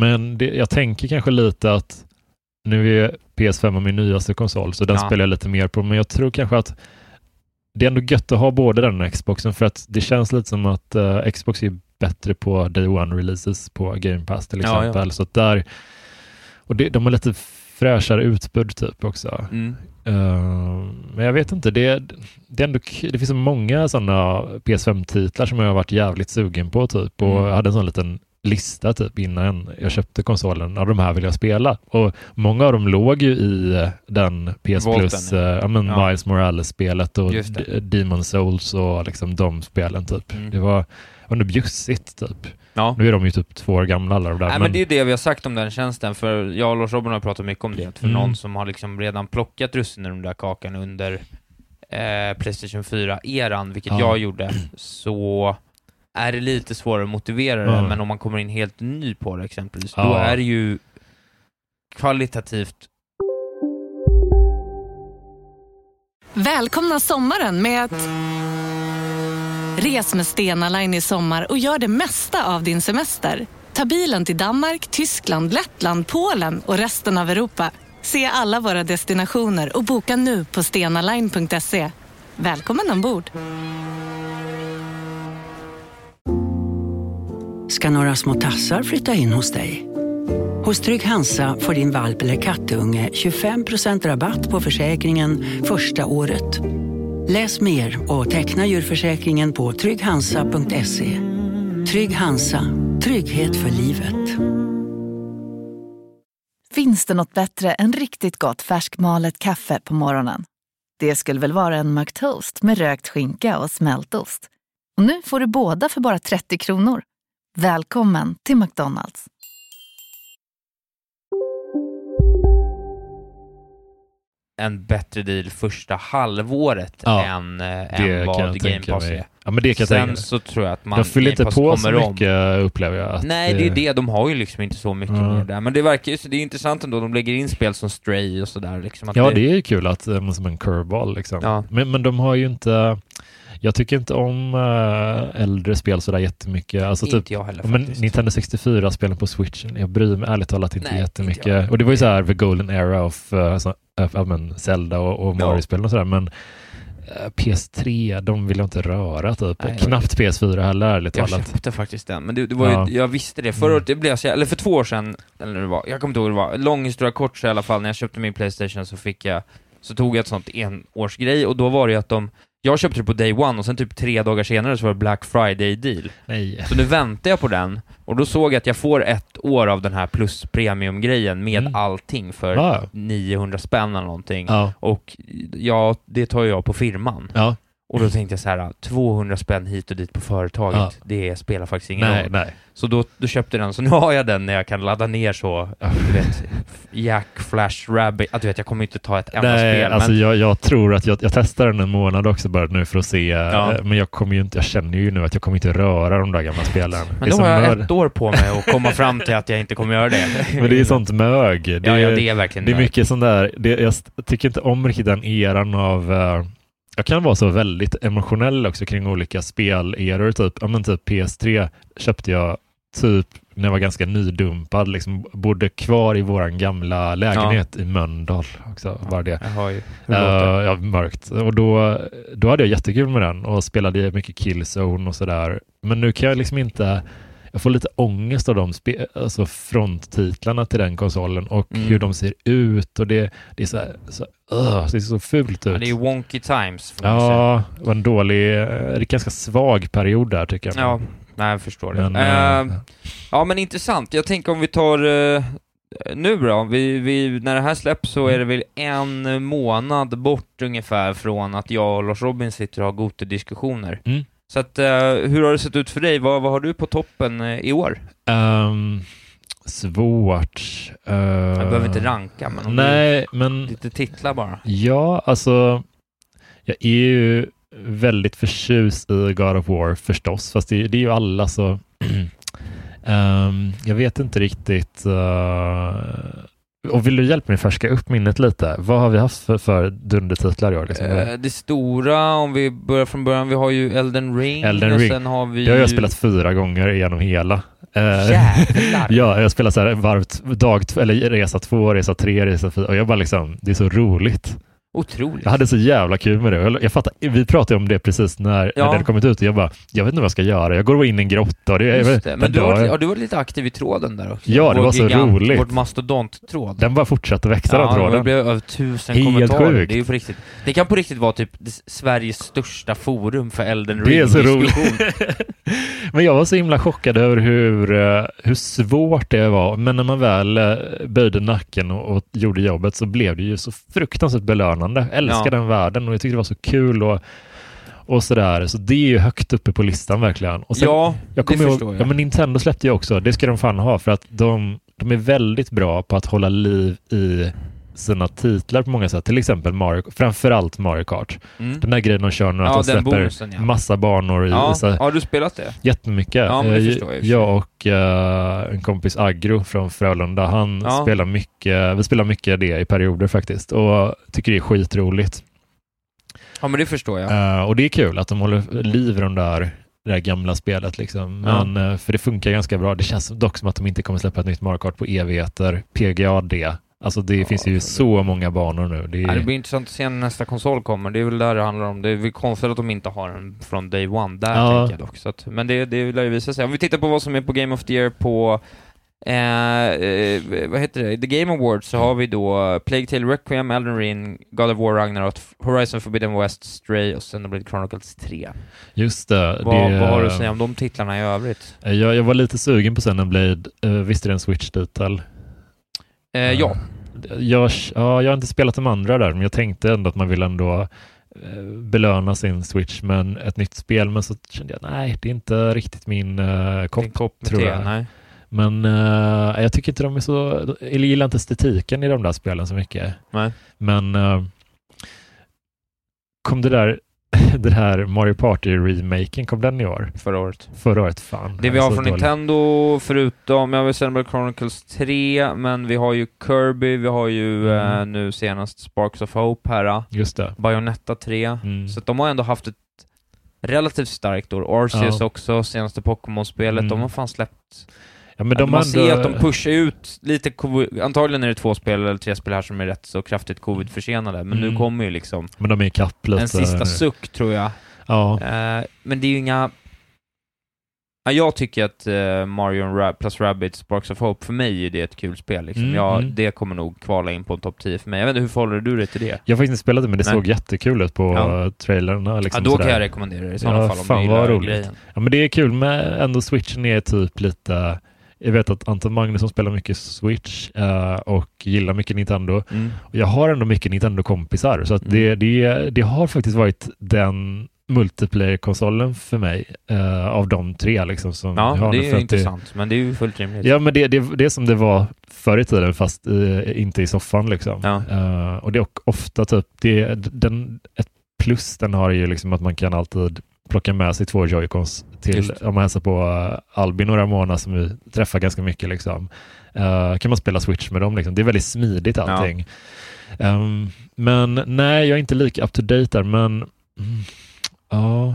men det, jag tänker kanske lite att nu är PS5 min nyaste konsol, så den Ja. spelar jag lite mer på, men jag tror kanske att det är ändå gött att ha både den och Xboxen, för att det känns lite som att eh, Xbox är bättre på Day One-releases på Game Pass till Ja, ja. exempel, så där och det, de har lite fräschare utbud typ också. Mm. Uh, men jag vet inte, det, det, är ändå, det finns så många sådana PS5-titlar som jag har varit jävligt sugen på typ och Mm. jag hade en sån liten lista typ innan jag köpte konsolen. Ja, de här vill jag spela. Och många av dem låg ju i eh, den PS Volten, Plus, ja. ja, men Ja. Miles Morales-spelet och Demon Souls och liksom de spelen typ. Mm. Det var ändå bjussigt typ. Ja. Nu är de ju typ två år gamla alla de där. Nej, men det är ju det vi har sagt om den tjänsten, för jag och Lars Robin har pratat mycket om det, för Mm. någon som har liksom redan plockat russinen ur den där kakan under eh, Playstation 4-eran, vilket Ja. jag gjorde, så är det lite svårare att motivera det, Ja. men om man kommer in helt ny på det exempelvis, då Ja. är det ju kvalitativt Välkomna sommaren med att... Res med Stena Line i sommar och gör det mesta av din semester. Ta bilen till Danmark, Tyskland, Lettland, Polen och resten av Europa. Se alla våra destinationer och boka nu på stenaline.se. Välkommen ombord! Ska några små tassar flytta in hos dig. Hos Trygg Hansa får din valp eller kattunge 25% rabatt på försäkringen första året. Läs mer och teckna djurförsäkringen på trygghansa.se. Trygg Hansa, trygghet för livet. Finns det något bättre än riktigt gott färskmalet kaffe på morgonen? Det skulle väl vara en McToast med rökt skinka och smältost. Och nu får du båda för bara 30 kronor. Välkommen till McDonalds. en bättre deal första halvåret Ja, än, eh, det än vad jag Game Pass är. Ja, men det kan jag Sen tänka mig. så tror jag att man, De fyller Game inte Pass på så kommer om. mycket upplever jag. Att Nej, det är det. De har ju liksom inte så mycket Ja. mer där. Men det verkar ju, så det är intressant ändå. De lägger in spel som Stray och sådär. Liksom, Ja, det är ju kul att, eh, som en curveball liksom. Ja. Men, men de har ju inte, jag tycker inte om äh, äldre spel sådär jättemycket. Alltså Inte typ, jag heller men faktiskt. Nintendo 64-spelen på switchen, jag bryr mig ärligt talat inte Nej, inte jättemycket. jag. och det var ju så här the golden era of uh, så, uh, men Zelda och, och. Mario-spelen och sådär, men eh, PS3, de vill jag inte röra typ. Nej, jag Knappt PS4 heller ärligt Jag talat. köpte faktiskt den, men det, det var ju, Ja. jag visste det. Förra Mm. året, det blev så, eller för två år sedan, eller det var, jag kommer inte ihåg hur det var. Lång historia kort så i alla fall, när jag köpte min Playstation så fick jag, så tog jag ett sånt enårsgrej och då var det ju att de, jag köpte det på day one och sen typ tre dagar senare så var det Black Friday deal. Nej. Så nu väntar jag på den, och då såg jag att jag får ett år av den här plus premium-grejen med Mm. allting för Ja. 900 spänn eller någonting. Ja. Och ja, det tar jag på firman. Ja. Och då tänkte jag så här, 200 spänn hit och dit på företaget, Ja. det spelar faktiskt ingen Nej, roll. nej. Så då, då köpte jag den, så nu har jag den när jag kan ladda ner så, du vet, Jack, Flash, Rabbit, att du vet, jag kommer inte ta ett enda Nej, spel, alltså men jag, jag tror att jag, jag testar den en månad också bara nu för att se, Ja. eh, men jag kommer ju inte, jag känner ju nu att jag kommer inte röra de där gamla spelen. men då är har jag mör- ett år på mig att komma fram till att jag inte kommer göra det. Men det är sånt mög. Det, Ja, ja, det är verkligen Det är mög. mycket sån där, det, jag tycker inte om riktigt den eran av eh, jag kan vara så väldigt emotionell också kring olika speleror. Typ, ja, men typ PS3 köpte jag typ när jag var ganska nydumpad. Liksom, bodde kvar i våran gamla lägenhet i Mölndal. Också, var det. Ju, Uh, ja, mörkt. Och då, då hade jag jättekul med den och spelade mycket Killzone och sådär. Men nu kan jag liksom inte jag får lite ångest av de spe, alltså fronttitlarna till den konsolen och Mm. hur de ser ut och det, det är så, här, så uh, det ser så fult Ja, ut. det är wonky times, får man. Ja, det var en dålig, eh, det ganska svag period där tycker jag. Ja, nej jag förstår det. Men, eh, ja men intressant, jag tänker om vi tar eh, nu då, vi, vi, när det här släpps så är det väl en månad bort ungefär från att jag och Lars Robin sitter och har Gote-diskussioner. Mm. Så att, eh, hur har det sett ut för dig? Vad, vad har du på toppen eh, i år? Ehm, svårt. Uh, Jag behöver inte ranka, men Nej, men du, lite titlar bara. Ja, alltså jag är ju väldigt förtjust i God of War förstås, fast det, det är ju alla så Ehm, jag vet inte riktigt eh, och vill du hjälpa mig färska upp minnet lite? Vad har vi haft för, för dundertitlar i år? Liksom? Eh, det stora, om vi börjar från början, vi har ju Elden Ring, Elden och Ring. sen har vi Det har jag spelat fyra gånger genom hela. Eh, Jävlar! ja, jag spelar så här varv, t- dag, eller resa två, resa tre, resa fyra och jag bara liksom, det är så roligt. Otroligt. Jag hade så jävla kul med det. Jag, jag fattar, vi pratade om det precis när, Ja. när det hade kommit ut och jag bara, jag vet inte vad jag ska göra. Jag går in i en grotta det, jag, det. den Men du har, varit, ja, du var lite aktiv i tråden där också. Ja, det Vår var så roligt. Vårt mastodonttråd. Den bara fortsatte växa den Ja, det tråden. blev över tusen Helt kommentarer. sjukt. Det är ju på riktigt. Det kan på riktigt vara typ Sveriges största forum för Elden Det Ring-diskussion. Men jag var så himla chockad över hur, eh, hur svårt det var. Men när man väl eh, böjde nacken och, och gjorde jobbet så blev det ju så fruktansvärt belönande. Jag älskar Ja. den världen och jag tyckte det var så kul och, och sådär. Så det är ju högt uppe på listan verkligen. Och Ja, jag det kommer ihåg, förstår jag. Ja, men Nintendo släppte ju också, det ska de fan ha för att de, de är väldigt bra på att hålla liv i sina titlar på många sätt. Till exempel Mario, framförallt Mario Kart. Mm. Den där grejen de kör att Ja, de släpper bonusen, ja. massa banor i Ja, här- har du spelat det? Jättemycket. Ja, men Eh, jag i sig. jag och eh, en kompis Agro från Frölunda, han Ja. spelar mycket, vi spelar mycket det i perioder faktiskt och tycker det är skitroligt. Ja, men det förstår jag. Eh, och det är kul att de håller liv i de där, det där gamla spelet liksom. Ja. Men, eh, för det funkar ganska bra. Det känns dock som att de inte kommer släppa ett nytt Mario Kart på evigheter. PGA det. Alltså det finns ju så många banor nu. Det är, Ja, det blir intressant att se när nästa konsol kommer. Det är väl där det handlar om. Det är väl konstigt att de inte har den från day one där, Ja. tänker jag dock. Så att, men det, det lär ju visa sig. Om vi tittar på vad som är på Game of the Year på Eh, eh, vad heter det? The Game Awards så har vi då Plague Tale Requiem, Elden Ring, God of War Ragnarok, Horizon Forbidden West, Stray och Xenoblade Chronicles 3. Just det. Vad, det vad har du att säga om de titlarna i övrigt? Eh, Jag, jag var lite sugen på Xenoblade. Visste det är en Switch-titel? Eh, ja. Jag, ja, jag har inte spelat de andra där, men jag tänkte ändå att man vill ändå eh, belöna sin Switch med ett nytt spel, men så kände jag nej, det är inte riktigt min uh, kopp, kopp tror jag. nej. Men eh, jag tycker inte de är så, jag gillar inte estetiken i de där spelen så mycket. Nej. Men eh, kom det där, det här Mario Party-remaken, kom den i år? Förra året. Förra året, fan. Det vi har från dålig. Nintendo, förutom, jag vill Xenoblade Chronicles 3, men vi har ju Kirby, vi har ju Mm. eh, nu senast Sparks of Hope här. eh, Just det. Bayonetta 3. Mm. Så de har ändå haft ett relativt starkt år. Arceus Ja. också, senaste Pokémon-spelet, Mm. de har fan släppt Ja, men Ja, de man har ser att de pushar ut lite, covid- antagligen är det två spel eller tre spel här som är rätt så kraftigt covid-försenade, men Mm. nu kommer ju liksom Men de är ikapp lite. en sista suck tror jag. Ja. Eh, men det är ju inga... Ja, jag tycker att eh, Mario Rab- plus Rabbids Sparks of Hope, för mig är det ett kul spel. Liksom. Mm, jag, mm. Det kommer nog kvala in på en topp 10 för mig. Jag vet inte, hur förhåller du dig till det? Jag har faktiskt inte spelat det, men det Nej. såg jättekul ut på Ja. ja. trailerna. Liksom ja, då sådär. kan jag rekommendera det i sådana ja, fall om fan du gillar roligt. grejen. Ja, men det är kul med ändå switchen är typ lite jag vet att Anton Magnusson spelar mycket Switch eh, och gillar mycket Nintendo. Mm. Och jag har ändå mycket Nintendo-kompisar, så det, det, det har faktiskt varit den multiplayer-konsolen för mig eh, av de tre. Liksom, som Ja, har det är att det- intressant, men det är ju fullt rimligt. Ja, men det, det, det är som det var förr i tiden, fast eh, inte i soffan. Liksom. Ja. Eh, och det är ofta typ, det, den, ett plus den har är ju liksom att man kan alltid plocka med sig två joycons till, Just. om man hälsar på eh, Albin och Ramona som vi träffar ganska mycket. Liksom. Eh, kan man spela Switch med dem. Liksom. Det är väldigt smidigt allting. Ehm, men nej, jag är inte lika up to date där, men mm, ja,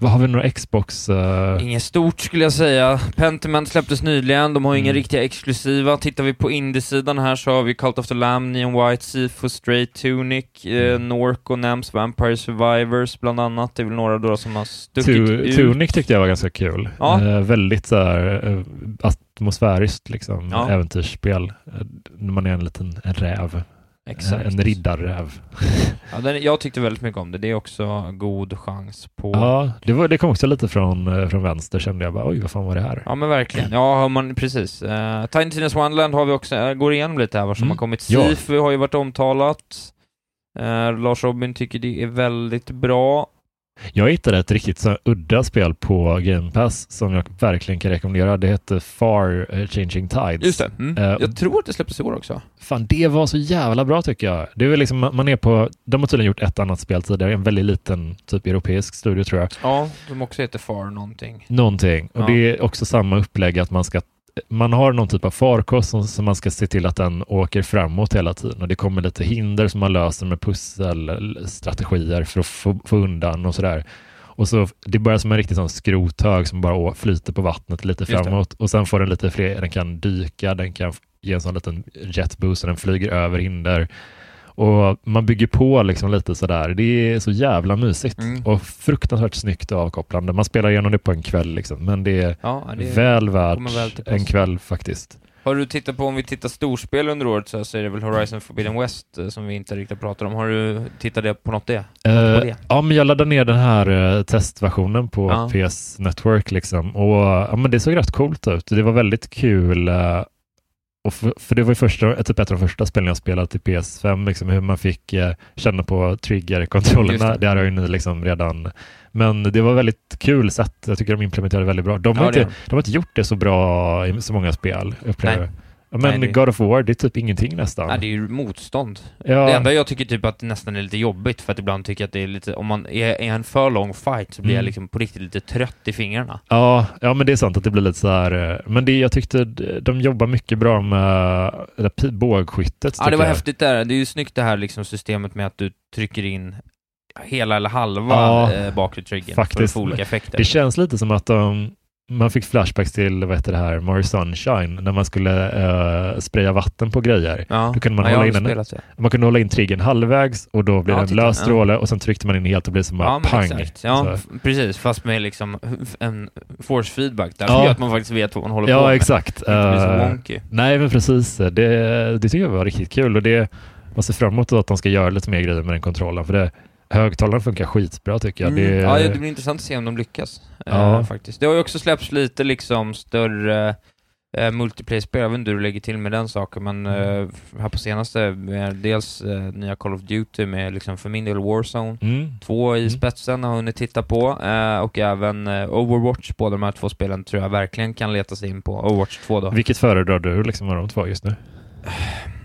vad har vi några Xbox? eh, Inget stort skulle jag säga. Pentiment släpptes nyligen, de har ju inga Mm. riktiga exklusiva. Tittar vi på indie-sidan här så har vi Cult of the Lamb, Neon White, Sifu, Stray, Tunic, eh, Mm. Norco, Nams, Vampire Survivors bland annat. Det är väl några då som har stuckit Tu- ut. Tunic tyckte jag var ganska kul. Ja. Eh, väldigt så här, eh, atmosfäriskt liksom, Ja. äventyrsspel. Eh, när man är en liten räv. Exakt. En riddarräv. Ja, den, jag tyckte väldigt mycket om det. Det är också god chans på... ja, det, var, det kom också lite från, eh, från vänster kände jag bara, oj vad fan var det här? Ja men verkligen. Ja, man, precis. Uh, Tiny Tina's Wonderland har vi också, uh, går igenom lite här vad som Mm. har kommit. Ja. Sifu har ju varit omtalat. Eh, Lars Robin tycker det är väldigt bra. Jag hittade ett riktigt så udda spel på Game Pass som jag verkligen kan rekommendera. Det heter Far eh, Changing Tides. Just det. Mm. Eh, jag tror att det släpptes i år också. Fan, det var så jävla bra tycker jag. Det är liksom, man är på, de har tydligen gjort ett annat spel tidigare, en väldigt liten typ europeisk studio tror jag. Ja, som också heter Far någonting. Någonting. Och Ja. det är också samma upplägg att man ska man har någon typ av farkost som, som man ska se till att den åker framåt hela tiden och det kommer lite hinder som man löser med pusselstrategier för att få, få undan och sådär. Och så, det börjar som en riktig sån skrothög som bara flyter på vattnet lite framåt och sen får den lite fler, den kan dyka, den kan ge en sån liten jetboost och den flyger över hinder. Och man bygger på liksom lite sådär. Det är så jävla mysigt Mm. och fruktansvärt snyggt och avkopplande. Man spelar igenom det på en kväll liksom, men det är Ja, det är- väl värt väl en kväll faktiskt. Har du tittat på, om vi tittar storspel under året så, så är det väl Horizon Forbidden West eh, som vi inte riktigt pratar om. Har du tittat på något det? på Eh, det? ja, men jag laddade ner den här eh, testversionen på Ja. PS Network liksom. Och ja, men det såg rätt coolt ut. Det var väldigt kul. eh, och för, för det var ju första, typ ett av de första spelen jag spelat i PS5, liksom, hur man fick eh, känna på trigger-kontrollerna. det. Det. har jag ju ni liksom redan. Men det var väldigt kul sätt. Jag tycker de implementerade väldigt bra. De har, Ja, inte, de. har inte gjort det så bra i så många spel, upplever Men Nej, God of War, det är typ ingenting nästan. Nej, det är ju motstånd. Ja. Det enda jag tycker typ att det nästan är lite jobbigt, för att ibland tycker jag att det är lite, om man är, är en för lång fight så blir jag Mm. liksom på riktigt lite trött i fingrarna. Ja, ja, men det är sant att det blir lite så här. eh, Men det, jag tyckte de jobbar mycket bra med det där bågskyttet. Ja, det var jag. häftigt där. Det är ju snyggt det här liksom systemet med att du trycker in hela eller halva Ja, eh, bakre triggern för att få olika effekter. Det känns lite som att de, man fick flashbacks till vad heter det här, Mario Sunshine, när man skulle uh, spraya vatten på grejer. Ja. Då kunde man, Ja, hålla in en, man kunde hålla in triggern halvvägs och då blev Ja, det en titta, lös ja. stråle och sen tryckte man in helt och blev som bara Ja, pang. exakt. Ja, Så. precis. Fast med liksom en force feedback där, Ja. som gör att man faktiskt vet vad man håller på Ja, med. exakt. Så Eh, wonky. nej, men precis. Det, det tycker jag var riktigt kul och det man ser fram emot att de ska göra lite mer grejer med den kontrollen för det Högtalaren funkar skitbra tycker jag. Mm. Det, Ja, det blir intressant att se om de lyckas. Ja. Eh, faktiskt. Det har ju också släppts lite liksom större eh, multiplayer-spel, jag vet inte hur du lägger till med den saken, men Mm. eh, här på senaste, med dels eh, nya Call of Duty med liksom för min del Warzone, Mm. två i Mm. spetsen har hunnit titta på, eh, och även eh, Overwatch, båda de här två spelen tror jag verkligen kan leta sig in på. Overwatch 2 då. Vilket föredrar du liksom av de två just nu?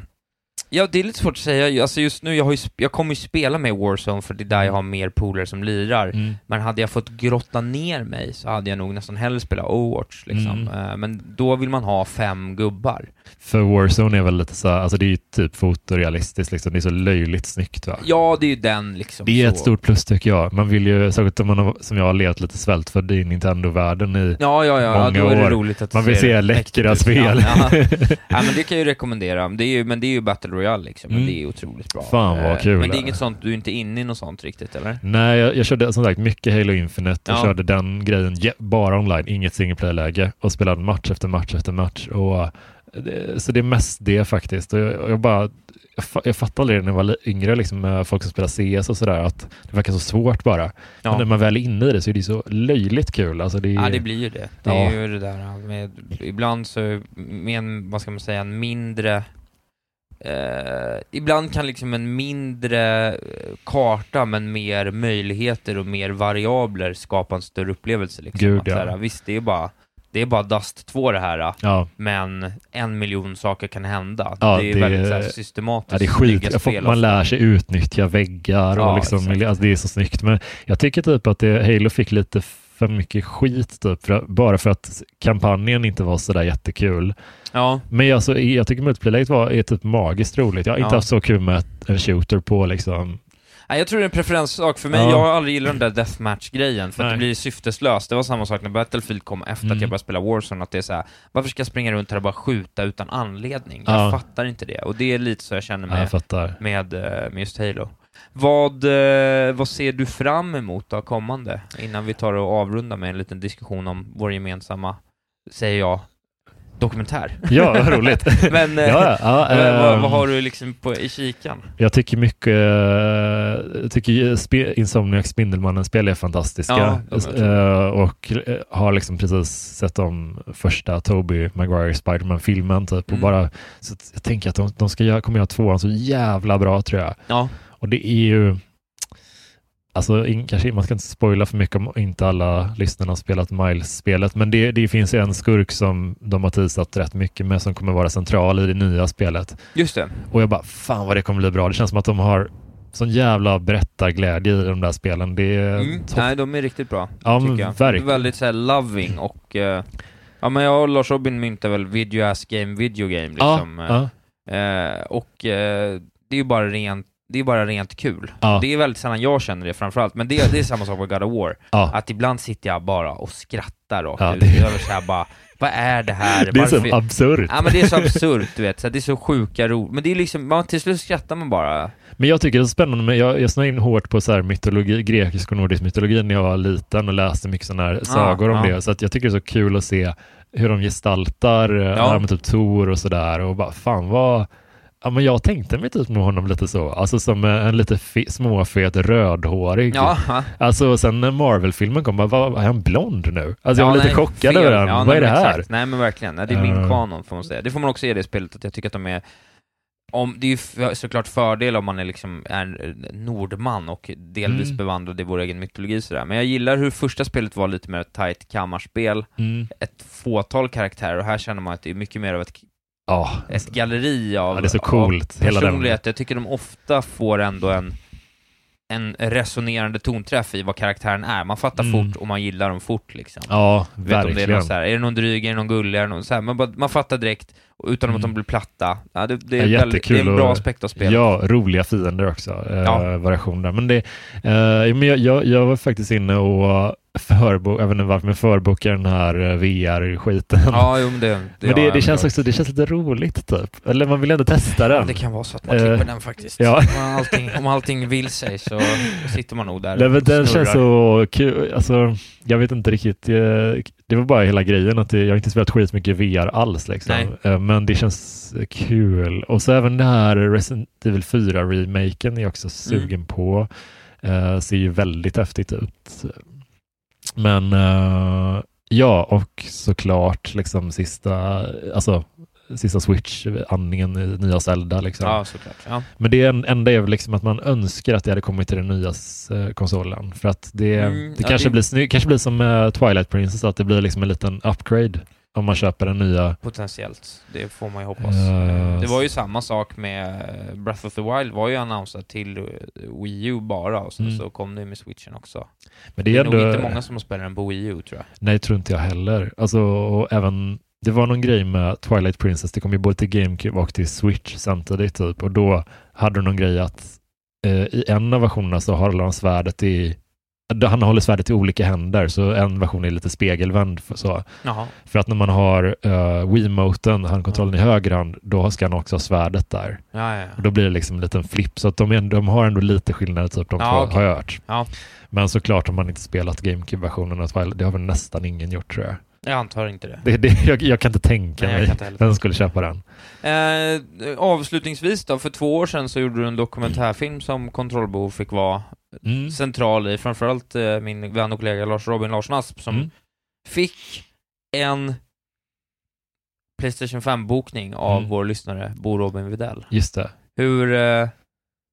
Ja, det är lite svårt att säga. Alltså just nu, jag, har ju, jag kommer ju spela med Warzone för det är där jag har mer polare som lirar. Mm. Men hade jag fått grotta ner mig så hade jag nog nästan hellre spelat Overwatch liksom. Mm. Eh, Men då vill man ha fem gubbar. För Warzone är väl lite så alltså det är ju typ fotorealistiskt liksom, det är så löjligt snyggt va? Ja, det är ju den liksom. Det är så. ett stort plus tycker jag. Man vill ju, särskilt om man har, som jag har levt lite svältfödd i Nintendo-världen i Ja, ja, ja, ja många då är det år. roligt att det Man vill se läckra spel. Ja, ja. ja, men det kan jag ju rekommendera. Det är ju, men det är ju Battle Royale liksom, Mm. det är otroligt bra. Fan, vad Eh, kul. Men det är inget sånt, du är inte inne i något sånt riktigt, eller? Nej, jag, jag körde som sagt mycket Halo Infinite. Jag Ja. körde den grejen je- bara online, inget single player-läge och spelade match efter match efter match. Och, eh, så det är mest det faktiskt. Och jag, jag bara jag, fa- jag fattade aldrig när jag var yngre, liksom, med folk som spelar CS och sådär, att det verkar så svårt bara. Ja. Men när man väl är inne i det så är det så löjligt kul. Alltså det är, Ja, det blir ju det. Det Ja. är ju det där med, ibland så, med en, vad ska man säga, en mindre Eh, ibland kan liksom en mindre eh, karta men mer möjligheter och mer variabler skapa en större upplevelse. Liksom. Gud, Att ja. här, visst, det är bara det är bara Dust 2 det här, Ja. men en miljon saker kan hända. Ja, det är det- väldigt här, systematiskt Ja, det är skit. spel man lär sig utnyttja väggar och liksom, alltså det är så snyggt. Men jag tycker typ att det, Halo fick lite för mycket skit typ, för, bara för att kampanjen inte var sådär jättekul. Ja. Men alltså, jag tycker multiplayer var är typ magiskt roligt. Jag har inte Ja. haft så kul med en shooter på liksom Nej, jag tror det är en preferenssak. För mig, Ja. jag har aldrig gillat den där deathmatch-grejen, för det blir syfteslöst. Det var samma sak när Battlefield kom efter Mm. att jag började spela Warzone, att det är så här, varför ska jag springa runt här och bara skjuta utan anledning? Ja. Jag fattar inte det. Och det är lite så jag känner med, jag med, eh, med just Halo. Vad, eh, vad ser du fram emot då, kommande? Innan vi tar och avrundar med en liten diskussion om vår gemensamma, säger jag, dokumentär. Ja, vad roligt. Men Ja, ja, vad, vad, ehm, vad har du liksom på, i kikan? Jag tycker mycket, eh, jag tycker spe, Insomniac Spindelmannen-spel är fantastiska. Ja, de är och har liksom precis sett om första Toby Maguire Spiderman-filmen typ. Och Mm. bara, så jag tänker att de, de ska göra, kommer göra tvåan så jävla bra tror jag. Ja. Och det är ju, alltså in, kanske, man ska inte spoila för mycket om inte alla lyssnarna har spelat Miles-spelet, men det, det finns ju en skurk som de har teasat rätt mycket med som kommer vara central i det nya spelet. Just det. Och jag bara, fan vad det kommer bli bra. Det känns som att de har sån jävla berättarglädje i de där spelen. Det är Mm. Nej, de är riktigt bra. Ja, men jag. verkligen. Väldigt såhär loving och... eh, ja men jag och Lars Robin myntar väl video ass game, video game liksom. Ja, Eh, och eh, det är ju bara rent det är bara rent kul. Ja. Det är väldigt sällan jag känner det framförallt, men det, det är samma sak med God of War. Ja. Att ibland sitter jag bara och skrattar rakt Ja, det- Över så här bara, vad är det här? Det är så Varför- absurt. Ja men det är så absurt, du vet. Så det är så sjuka ro. Men det är liksom, man, till slut skrattar man bara. Men jag tycker det är så spännande, med, jag, jag snöade in hårt på så här mytologi, grekisk och nordisk mytologi när jag var liten och läste mycket sådana här sagor om det. Så att jag tycker det är så kul att se hur de gestaltar Ja. ja. typ Tor och sådär och bara fan vad Ja men jag tänkte mig typ med honom lite så, alltså som en lite fe- småfet rödhårig. Ja, ja. Alltså sen när Marvel-filmen kom, bara, vad, är han blond nu? Alltså jag Ja, var lite nej, chockad fel. över den. Ja, vad nej, är det här? Exakt. Nej men verkligen, Nej, det är min Eh. kanon får man säga. Det får man också ge det spelet, att jag tycker att de är om, det är ju f- såklart fördel om man är liksom är nordman och delvis Mm. bevandrad i vår egen mytologi sådär. Men jag gillar hur första spelet var lite mer ett tight kammarspel, Mm. ett fåtal karaktärer, och här känner man att det är mycket mer av ett, Ja, ett galleri av, Ja, det är så coolt, av personlighet. Jag tycker de ofta får ändå en en resonerande tonträff i vad karaktären är. Man fattar Mm. fort och man gillar dem fort liksom. ja Vet om det är, verkligen. någon så här, är det någon dryg, är det någon gullig, är det någon så här, man, bara, man fattar direkt, utan att Mm. de blir platta. Ja, det, det, Ja, är väldigt, det är en bra aspekt av spelet. Ja, roliga fiender också. Eh, Ja. Variation där. Men, det, eh, men jag, jag, jag var faktiskt inne och förbok, jag vet inte varför, men förbokade den här eh, VR-skiten. Ja, jo, men det, det, men det, har det, jag känns också, det känns lite roligt typ. Eller man vill ändå testa den. Ja, det kan vara så att man Eh, klipper den faktiskt. ja. Om, allting, om allting vill sig så sitter man nog där Nej, men den snurrar. känns så kul. Alltså, jag vet inte riktigt. eh, Det var bara hela grejen att det, jag har inte spelat skitmycket VR alls. Liksom. Nej. Eh, Men det känns kul. Och så även det här Resident Evil 4-remaken är jag också sugen på. Eh, ser ju väldigt häftigt ut. Men eh, ja, och såklart liksom sista, alltså sista Switch, andningen i nya Zelda. Liksom. Ja, såklart. Ja. Men det en- enda är väl liksom att man önskar att det hade kommit till den nya eh, konsolen. För att det, Mm, det, ja, kanske, det- Blir, sny- kanske blir som eh, Twilight Princess, att det blir liksom en liten upgrade om man köper den nya. Potentiellt, det får man ju hoppas. Eh, det var ju samma sak med Breath of the Wild, var ju annonsat till eh, Wii U bara, och sen Mm. så kom det med Switchen också. Men Det det är, är nog ändå, inte många som spelar den på Wii U tror jag. Nej, tror inte jag heller. Alltså, och även, det var någon grej med Twilight Princess, det kom ju både till GameCube och till Switch samtidigt typ. Och då hade de någon grej att eh, i en av versionerna så håller han svärdet i han håller svärdet i olika händer, så en version är lite spegelvänd. för- Så. Jaha. För att när man har uh, Wiimoten, handkontrollen i höger hand, då ska han också ha svärdet där. Ja, ja. Och då blir det liksom en liten flipp, så att de, är, de har ändå lite skillnader, typ de Ja, två, okej. har jag hört. Ja. Men såklart har man inte spelat GameCube-versionen av Twilight, det har väl nästan ingen gjort tror jag. Jag antar inte det. Det, det, jag, jag kan inte tänka Nej, mig inte vem skulle köpa den. Eh, avslutningsvis då, för två år sedan så gjorde du en dokumentärfilm som Kontrollbehov fick vara Mm. central i, framförallt eh, min vän och kollega Lars Robin Larsson Asp som Mm. fick en Playstation 5-bokning av Mm. vår lyssnare Bo Robin Videll. Just det. Hur, eh,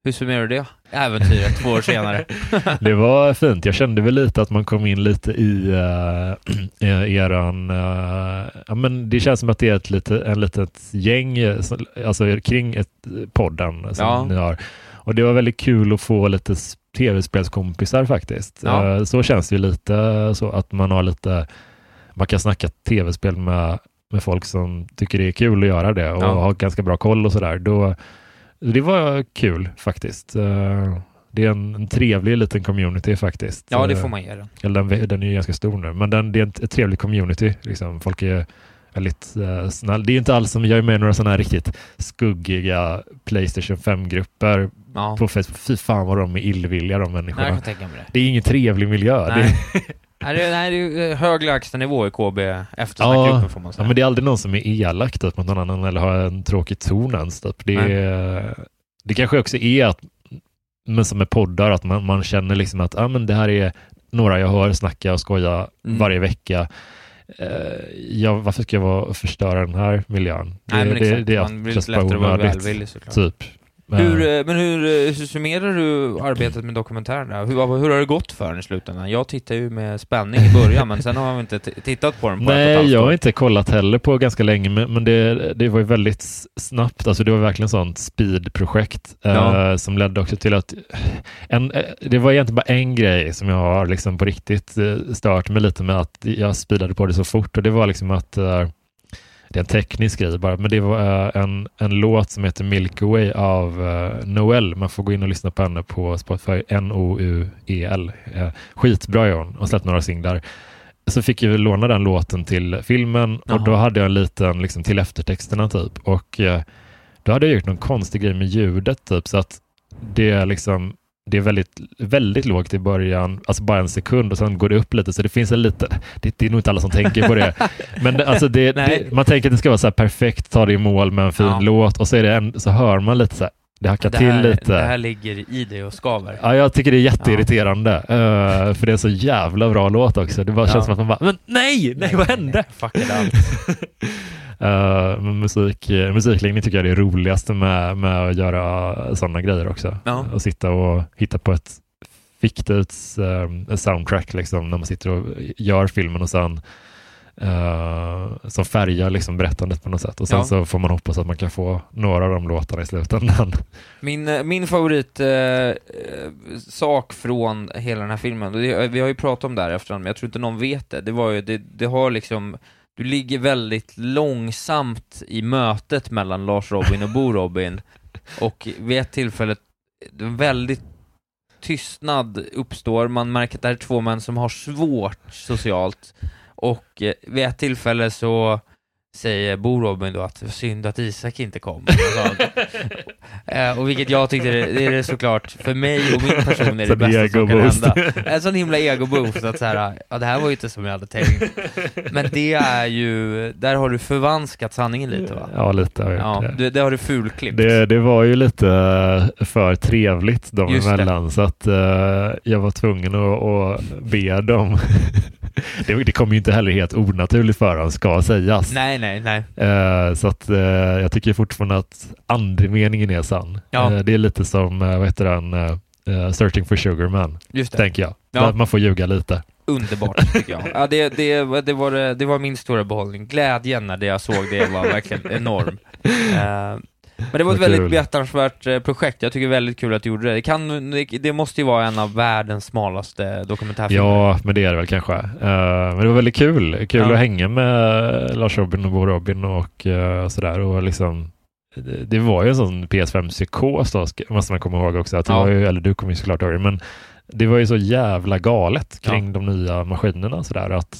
hur summerar du det äventyret två år senare? Det var fint. Jag kände väl lite att man kom in lite i uh, eran... eh, ja, men det känns som att det är ett lite, en litet gäng alltså, kring ett, podden som Ja. ni har. Och det var väldigt kul att få lite tv-spelskompisar faktiskt. Ja. Eh, så känns det ju lite så att man har lite... Man kan snacka tv-spel med, med folk som tycker det är kul att göra det och Ja. har ganska bra koll och sådär. Då, det var kul faktiskt. Eh, Det är en, en trevlig liten community faktiskt. Ja, det Eh, får man ge den. Eller den, den är ju ganska stor nu, men den, det är ett, ett trevligt community. Liksom. Folk är väldigt uh, snälla. Det är inte alls som jag är med i några sådana här riktigt skuggiga Playstation 5-grupper Ja. på Facebook. Fy fan vad de är illvilliga de människorna. Nej, det. det är ingen trevlig miljö. Nej. Det, Nej, det, det är ju hög lägstanivå i KB eftersnackgruppen får man säga. Ja, men det är aldrig någon som är elak typ, mot någon annan eller har en tråkig ton ens. Typ. Det, är, det kanske också är att, men som med poddar, att man, man känner liksom att ah, men det här är några jag hör snacka och skoja Mm. varje vecka. Eh, ja, varför ska jag vara och förstöra den här miljön? Nej, men det, exakt. det, Man blir lite lättare att vara välvillig såklart. Typ. Hur, Eh, eh, men hur, eh, hur summerar du arbetet med dokumentären? Hur, hur har det gått för den i slutändan? Jag tittar ju med spänning i början, men sen har vi inte tittat på den på ett och ett Nej, jag har inte kollat heller på ganska länge, men, det, det var ju väldigt snabbt. Alltså det var verkligen sånt speedprojekt eh, Ja. som ledde också till att en, eh, det var egentligen bara en grej som jag har liksom på riktigt eh, stört mig lite med att jag speedade på det så fort och det var liksom att eh, det är en teknisk grej bara, men det var eh, en, en låt som heter Milky Way av uh, Noel. Man får gå in och lyssna på henne på Spotify, N-O-U-E-L. Uh, skitbra är hon, och släppt några singlar. Så fick jag låna den låten till filmen och då hade jag en liten liksom, till eftertexterna typ. Och uh, då hade jag gjort någon konstig grej med ljudet typ så att det är liksom det är väldigt, väldigt lågt i början, alltså bara en sekund och sen går det upp lite, så det finns en liten, det, det är nog inte alla som tänker på det, men det- alltså det, man tänker att det ska vara så här perfekt, ta det i mål med en fin Ja. låt och så, är det en, så hör man lite så här, det hackar det, till här, lite. det här ligger i dig och skaver. Ja, jag tycker det är jätteirriterande, eh, för det är så jävla bra låt också. Det bara Ja. känns som att man bara, men nej, nej, vad hände? Fuckade allt. Uh, musik, eh, musiklinjen tycker jag är det roligaste med, med att göra sådana grejer också. Ja. Att sitta och hitta på ett fiktivt eh, soundtrack liksom, när man sitter och gör filmen och sen eh, som färgar liksom berättandet på något sätt. Och sen Ja. så får man hoppas att man kan få några av de låtarna i slutändan. Min, eh, min favorit eh, eh, sak från hela den här filmen, det, vi har ju pratat om det här efterhand, men jag tror inte någon vet det, det var ju, det, det har liksom, du ligger väldigt långsamt i mötet mellan Lars Robin och Bo Robin, och vid ett tillfälle, väldigt tystnad uppstår, man märker att det här är två män som har svårt socialt, och eh, vid ett tillfälle så säger Bo Robin då att det synd att Isak inte kom. Och, sånt. eh, och vilket jag tyckte, det, det är det såklart, för mig och min person är det bästa som kan hända. En sån himla ego-boost, att så här, ja det här var ju inte som jag hade tänkt. Men det är ju, där har du förvanskat sanningen lite va? Ja, lite har jag Ja, det. det, det har du fulklippt. Det, det var ju lite eh, för trevligt dem Just det. emellan så att eh, jag var tvungen att, att be dem. det, det kommer ju inte heller helt onaturligt för dem, ska sägas. Nej, nej, nej. Eh, så att eh, jag tycker fortfarande att andemeningen är sann. Ja. Eh, det är lite som, uh, vad heter den, eh, eh, Searching for Sugar Man, Just det. tänker jag. Ja. Man får ljuga lite. Underbart tycker jag. Ja, det, det, det, var, det var min stora behållning. Glädjen när jag såg det var verkligen enorm. Men det var ett väldigt kul. behjärtansvärt eh, projekt. Jag tycker väldigt kul att du gjorde det. Det, kan, det, det måste ju vara en av världens smalaste dokumentärfilmer. Ja, men det är det väl kanske. Eh, men det var väldigt kul. Kul Ja. att hänga med Lars Robin och Bo Robin och uh, sådär. Och liksom, det, det var ju en sån PS5-psykos då, måste man komma ihåg också. Att det Ja. var ju, eller du kommer ju såklart ihåg det, men det var ju så jävla galet kring Ja. de nya maskinerna sådär. Att,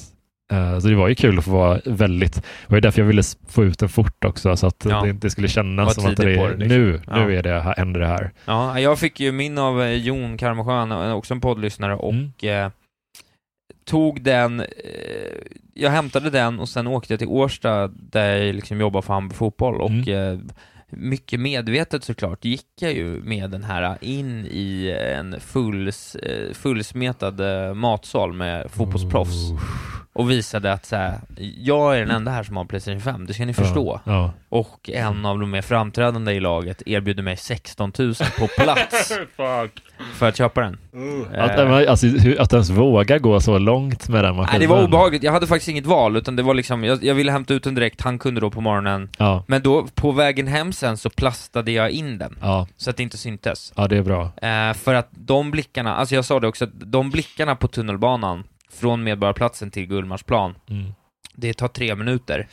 så det var ju kul att få vara väldigt, det var ju därför jag ville få ut den fort också, så att Ja. det inte skulle Var kännas som att det är, det, liksom. nu, Ja. nu är det, händer det här. Ja, jag fick ju min av eh, Jon Karmasjön, eh, också en poddlyssnare, och Mm. eh, tog den, eh, jag hämtade den och sen åkte jag till Årsta där jag liksom jobbar för Hammarby Fotboll och Mm. eh, mycket medvetet såklart gick jag ju med den här in i en fulls, eh, fullsmetad eh, matsal med fotbollsproffs Oh. Och visade att så här, jag är den enda här som har Playstation 5, det ska ni förstå. Ja, ja. Och en av de mer framträdande i laget erbjuder mig 16 000 på plats för att köpa den. Att, Eh, alltså, hur- att ens våga gå så långt med den Nej, maskinen. det var obehagligt, jag hade faktiskt inget val, utan det var liksom, jag, jag ville hämta ut den direkt, han kunde då på morgonen, Ja, men då på vägen hem sen så plastade jag in den, ja, så att det inte syntes. ja, det är bra. Eh, för att de blickarna, alltså jag sa det också, att de blickarna på tunnelbanan, från Medborgarplatsen till Gullmarsplan, Mm. det tar tre minuter.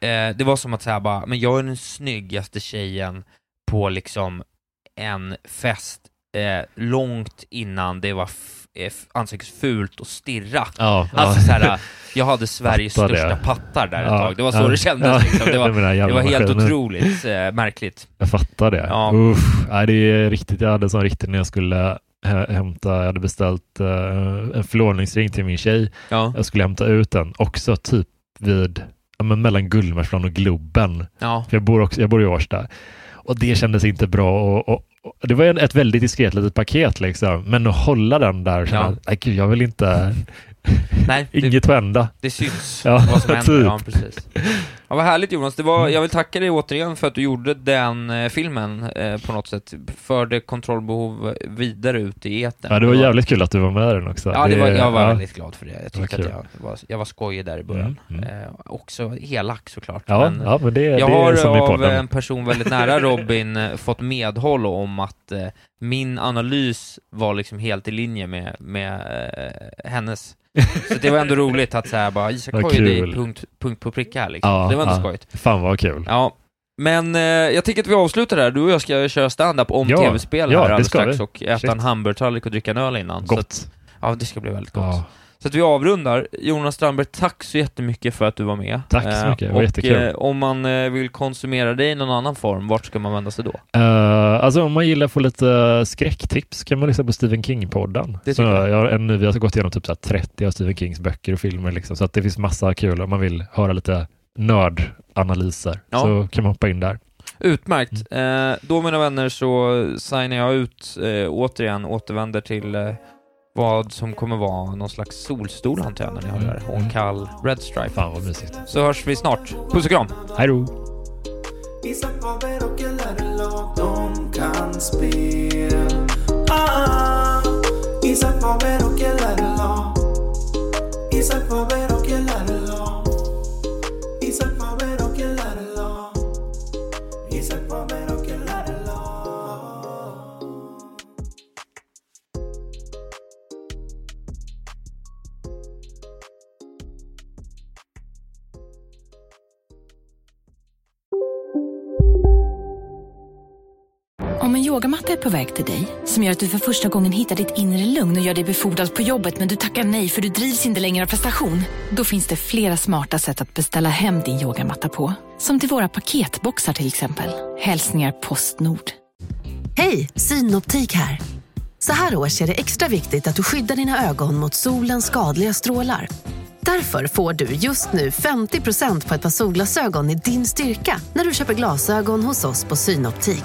Eh, det var som att säga bara, men jag är den snyggaste tjejen på liksom en fest eh, långt innan det var eh, ansågs fult att stirra. Ja, Alltså ja. såhär, jag hade Sveriges Fattar det. största pattar där ett Ja, tag, det var så ja, det kändes liksom. Det var, det var helt maskinen. otroligt eh, märkligt. Jag fattar det. Ja. Uff, nej, det är riktigt. Jag hade en sån riktigt när jag skulle hämta, jag hade beställt eh, en förlovningsring till min tjej. Ja, Jag skulle hämta ut den också typ vid, ja, men mellan Gullmarsplan och Globen. ja, För jag bor, också, jag bor i Årsta. Och det kändes inte bra. Och, och, och det var en, ett väldigt diskret litet paket liksom. Men att hålla den där Ja. att, nej gud, jag vill inte, nej, det, inget att hända. det syns Ja, vad som händer. typ. Ja, precis. Ja, vad härligt Jonas, det var, jag vill tacka dig återigen för att du gjorde den eh, filmen eh, på något sätt, förde kontrollbehov vidare ut i etern. Ja, det var jävligt kul att du var med i den också. Ja, det var, jag var ja. väldigt glad för det. Jag tyckte att jag var, jag var skojig där i början. Mm, mm. Eh, också elak såklart. Ja, men ja, men det, jag det har av en person väldigt nära Robin eh, fått medhåll om att eh, min analys var liksom helt i linje med, med eh, hennes. Så det var ändå roligt att säga bara, Isak har ju dig punkt, punkt på pricka här liksom. Ja, det var ändå ja. skojigt. Fan vad kul. Ja. Men eh, jag tycker att vi avslutar där. Du och jag ska köra stand-up om Ja, tv-spel ja, här alldeles strax vi. och äta Shit. en hamburgertallrik och dricka en öl innan. Gott. att, ja, det ska bli väldigt gott. Ja. Så att vi avrundar. Jonas Strandberg, tack så jättemycket för att du var med. Tack så Eh, mycket, det var och, jättekul. eh, om man eh, vill konsumera dig i någon annan form, vart ska man vända sig då? Uh, alltså om man gillar att få lite skräcktips kan man lyssna på Stephen King-podden. Det Så jag. jag har en, vi har gått igenom typ så här 30 av Stephen Kings böcker och filmer liksom, så att det finns massa kul om man vill höra lite nördanalyser. Ja. Så kan man hoppa in där. Utmärkt. Mm. Eh, då mina vänner så signar jag ut eh, återigen, återvänder till eh, vad som kommer vara någon slags solstol antar jag när ni hör det här. Och en kall Red Stripe. Fan vad mysigt. Så hörs vi snart. Puss och kram! Hej då! Isak Faber och El Lärlag, de kan spel. Ah, Isak Faber och El Lärlag. På väg till dig, som gör att du för första gången hittar ditt inre lugn och gör dig befordrad på jobbet men du tackar nej för du drivs inte längre av prestation. Då finns det flera smarta sätt att beställa hem din yogamatta på. Som till våra paketboxar till exempel. Hälsningar Postnord. Hej, Synoptik här. Så här års är det extra viktigt att du skyddar dina ögon mot solens skadliga strålar. Därför får du just nu 50% på ett par solglasögon i din styrka när du köper glasögon hos oss på Synoptik.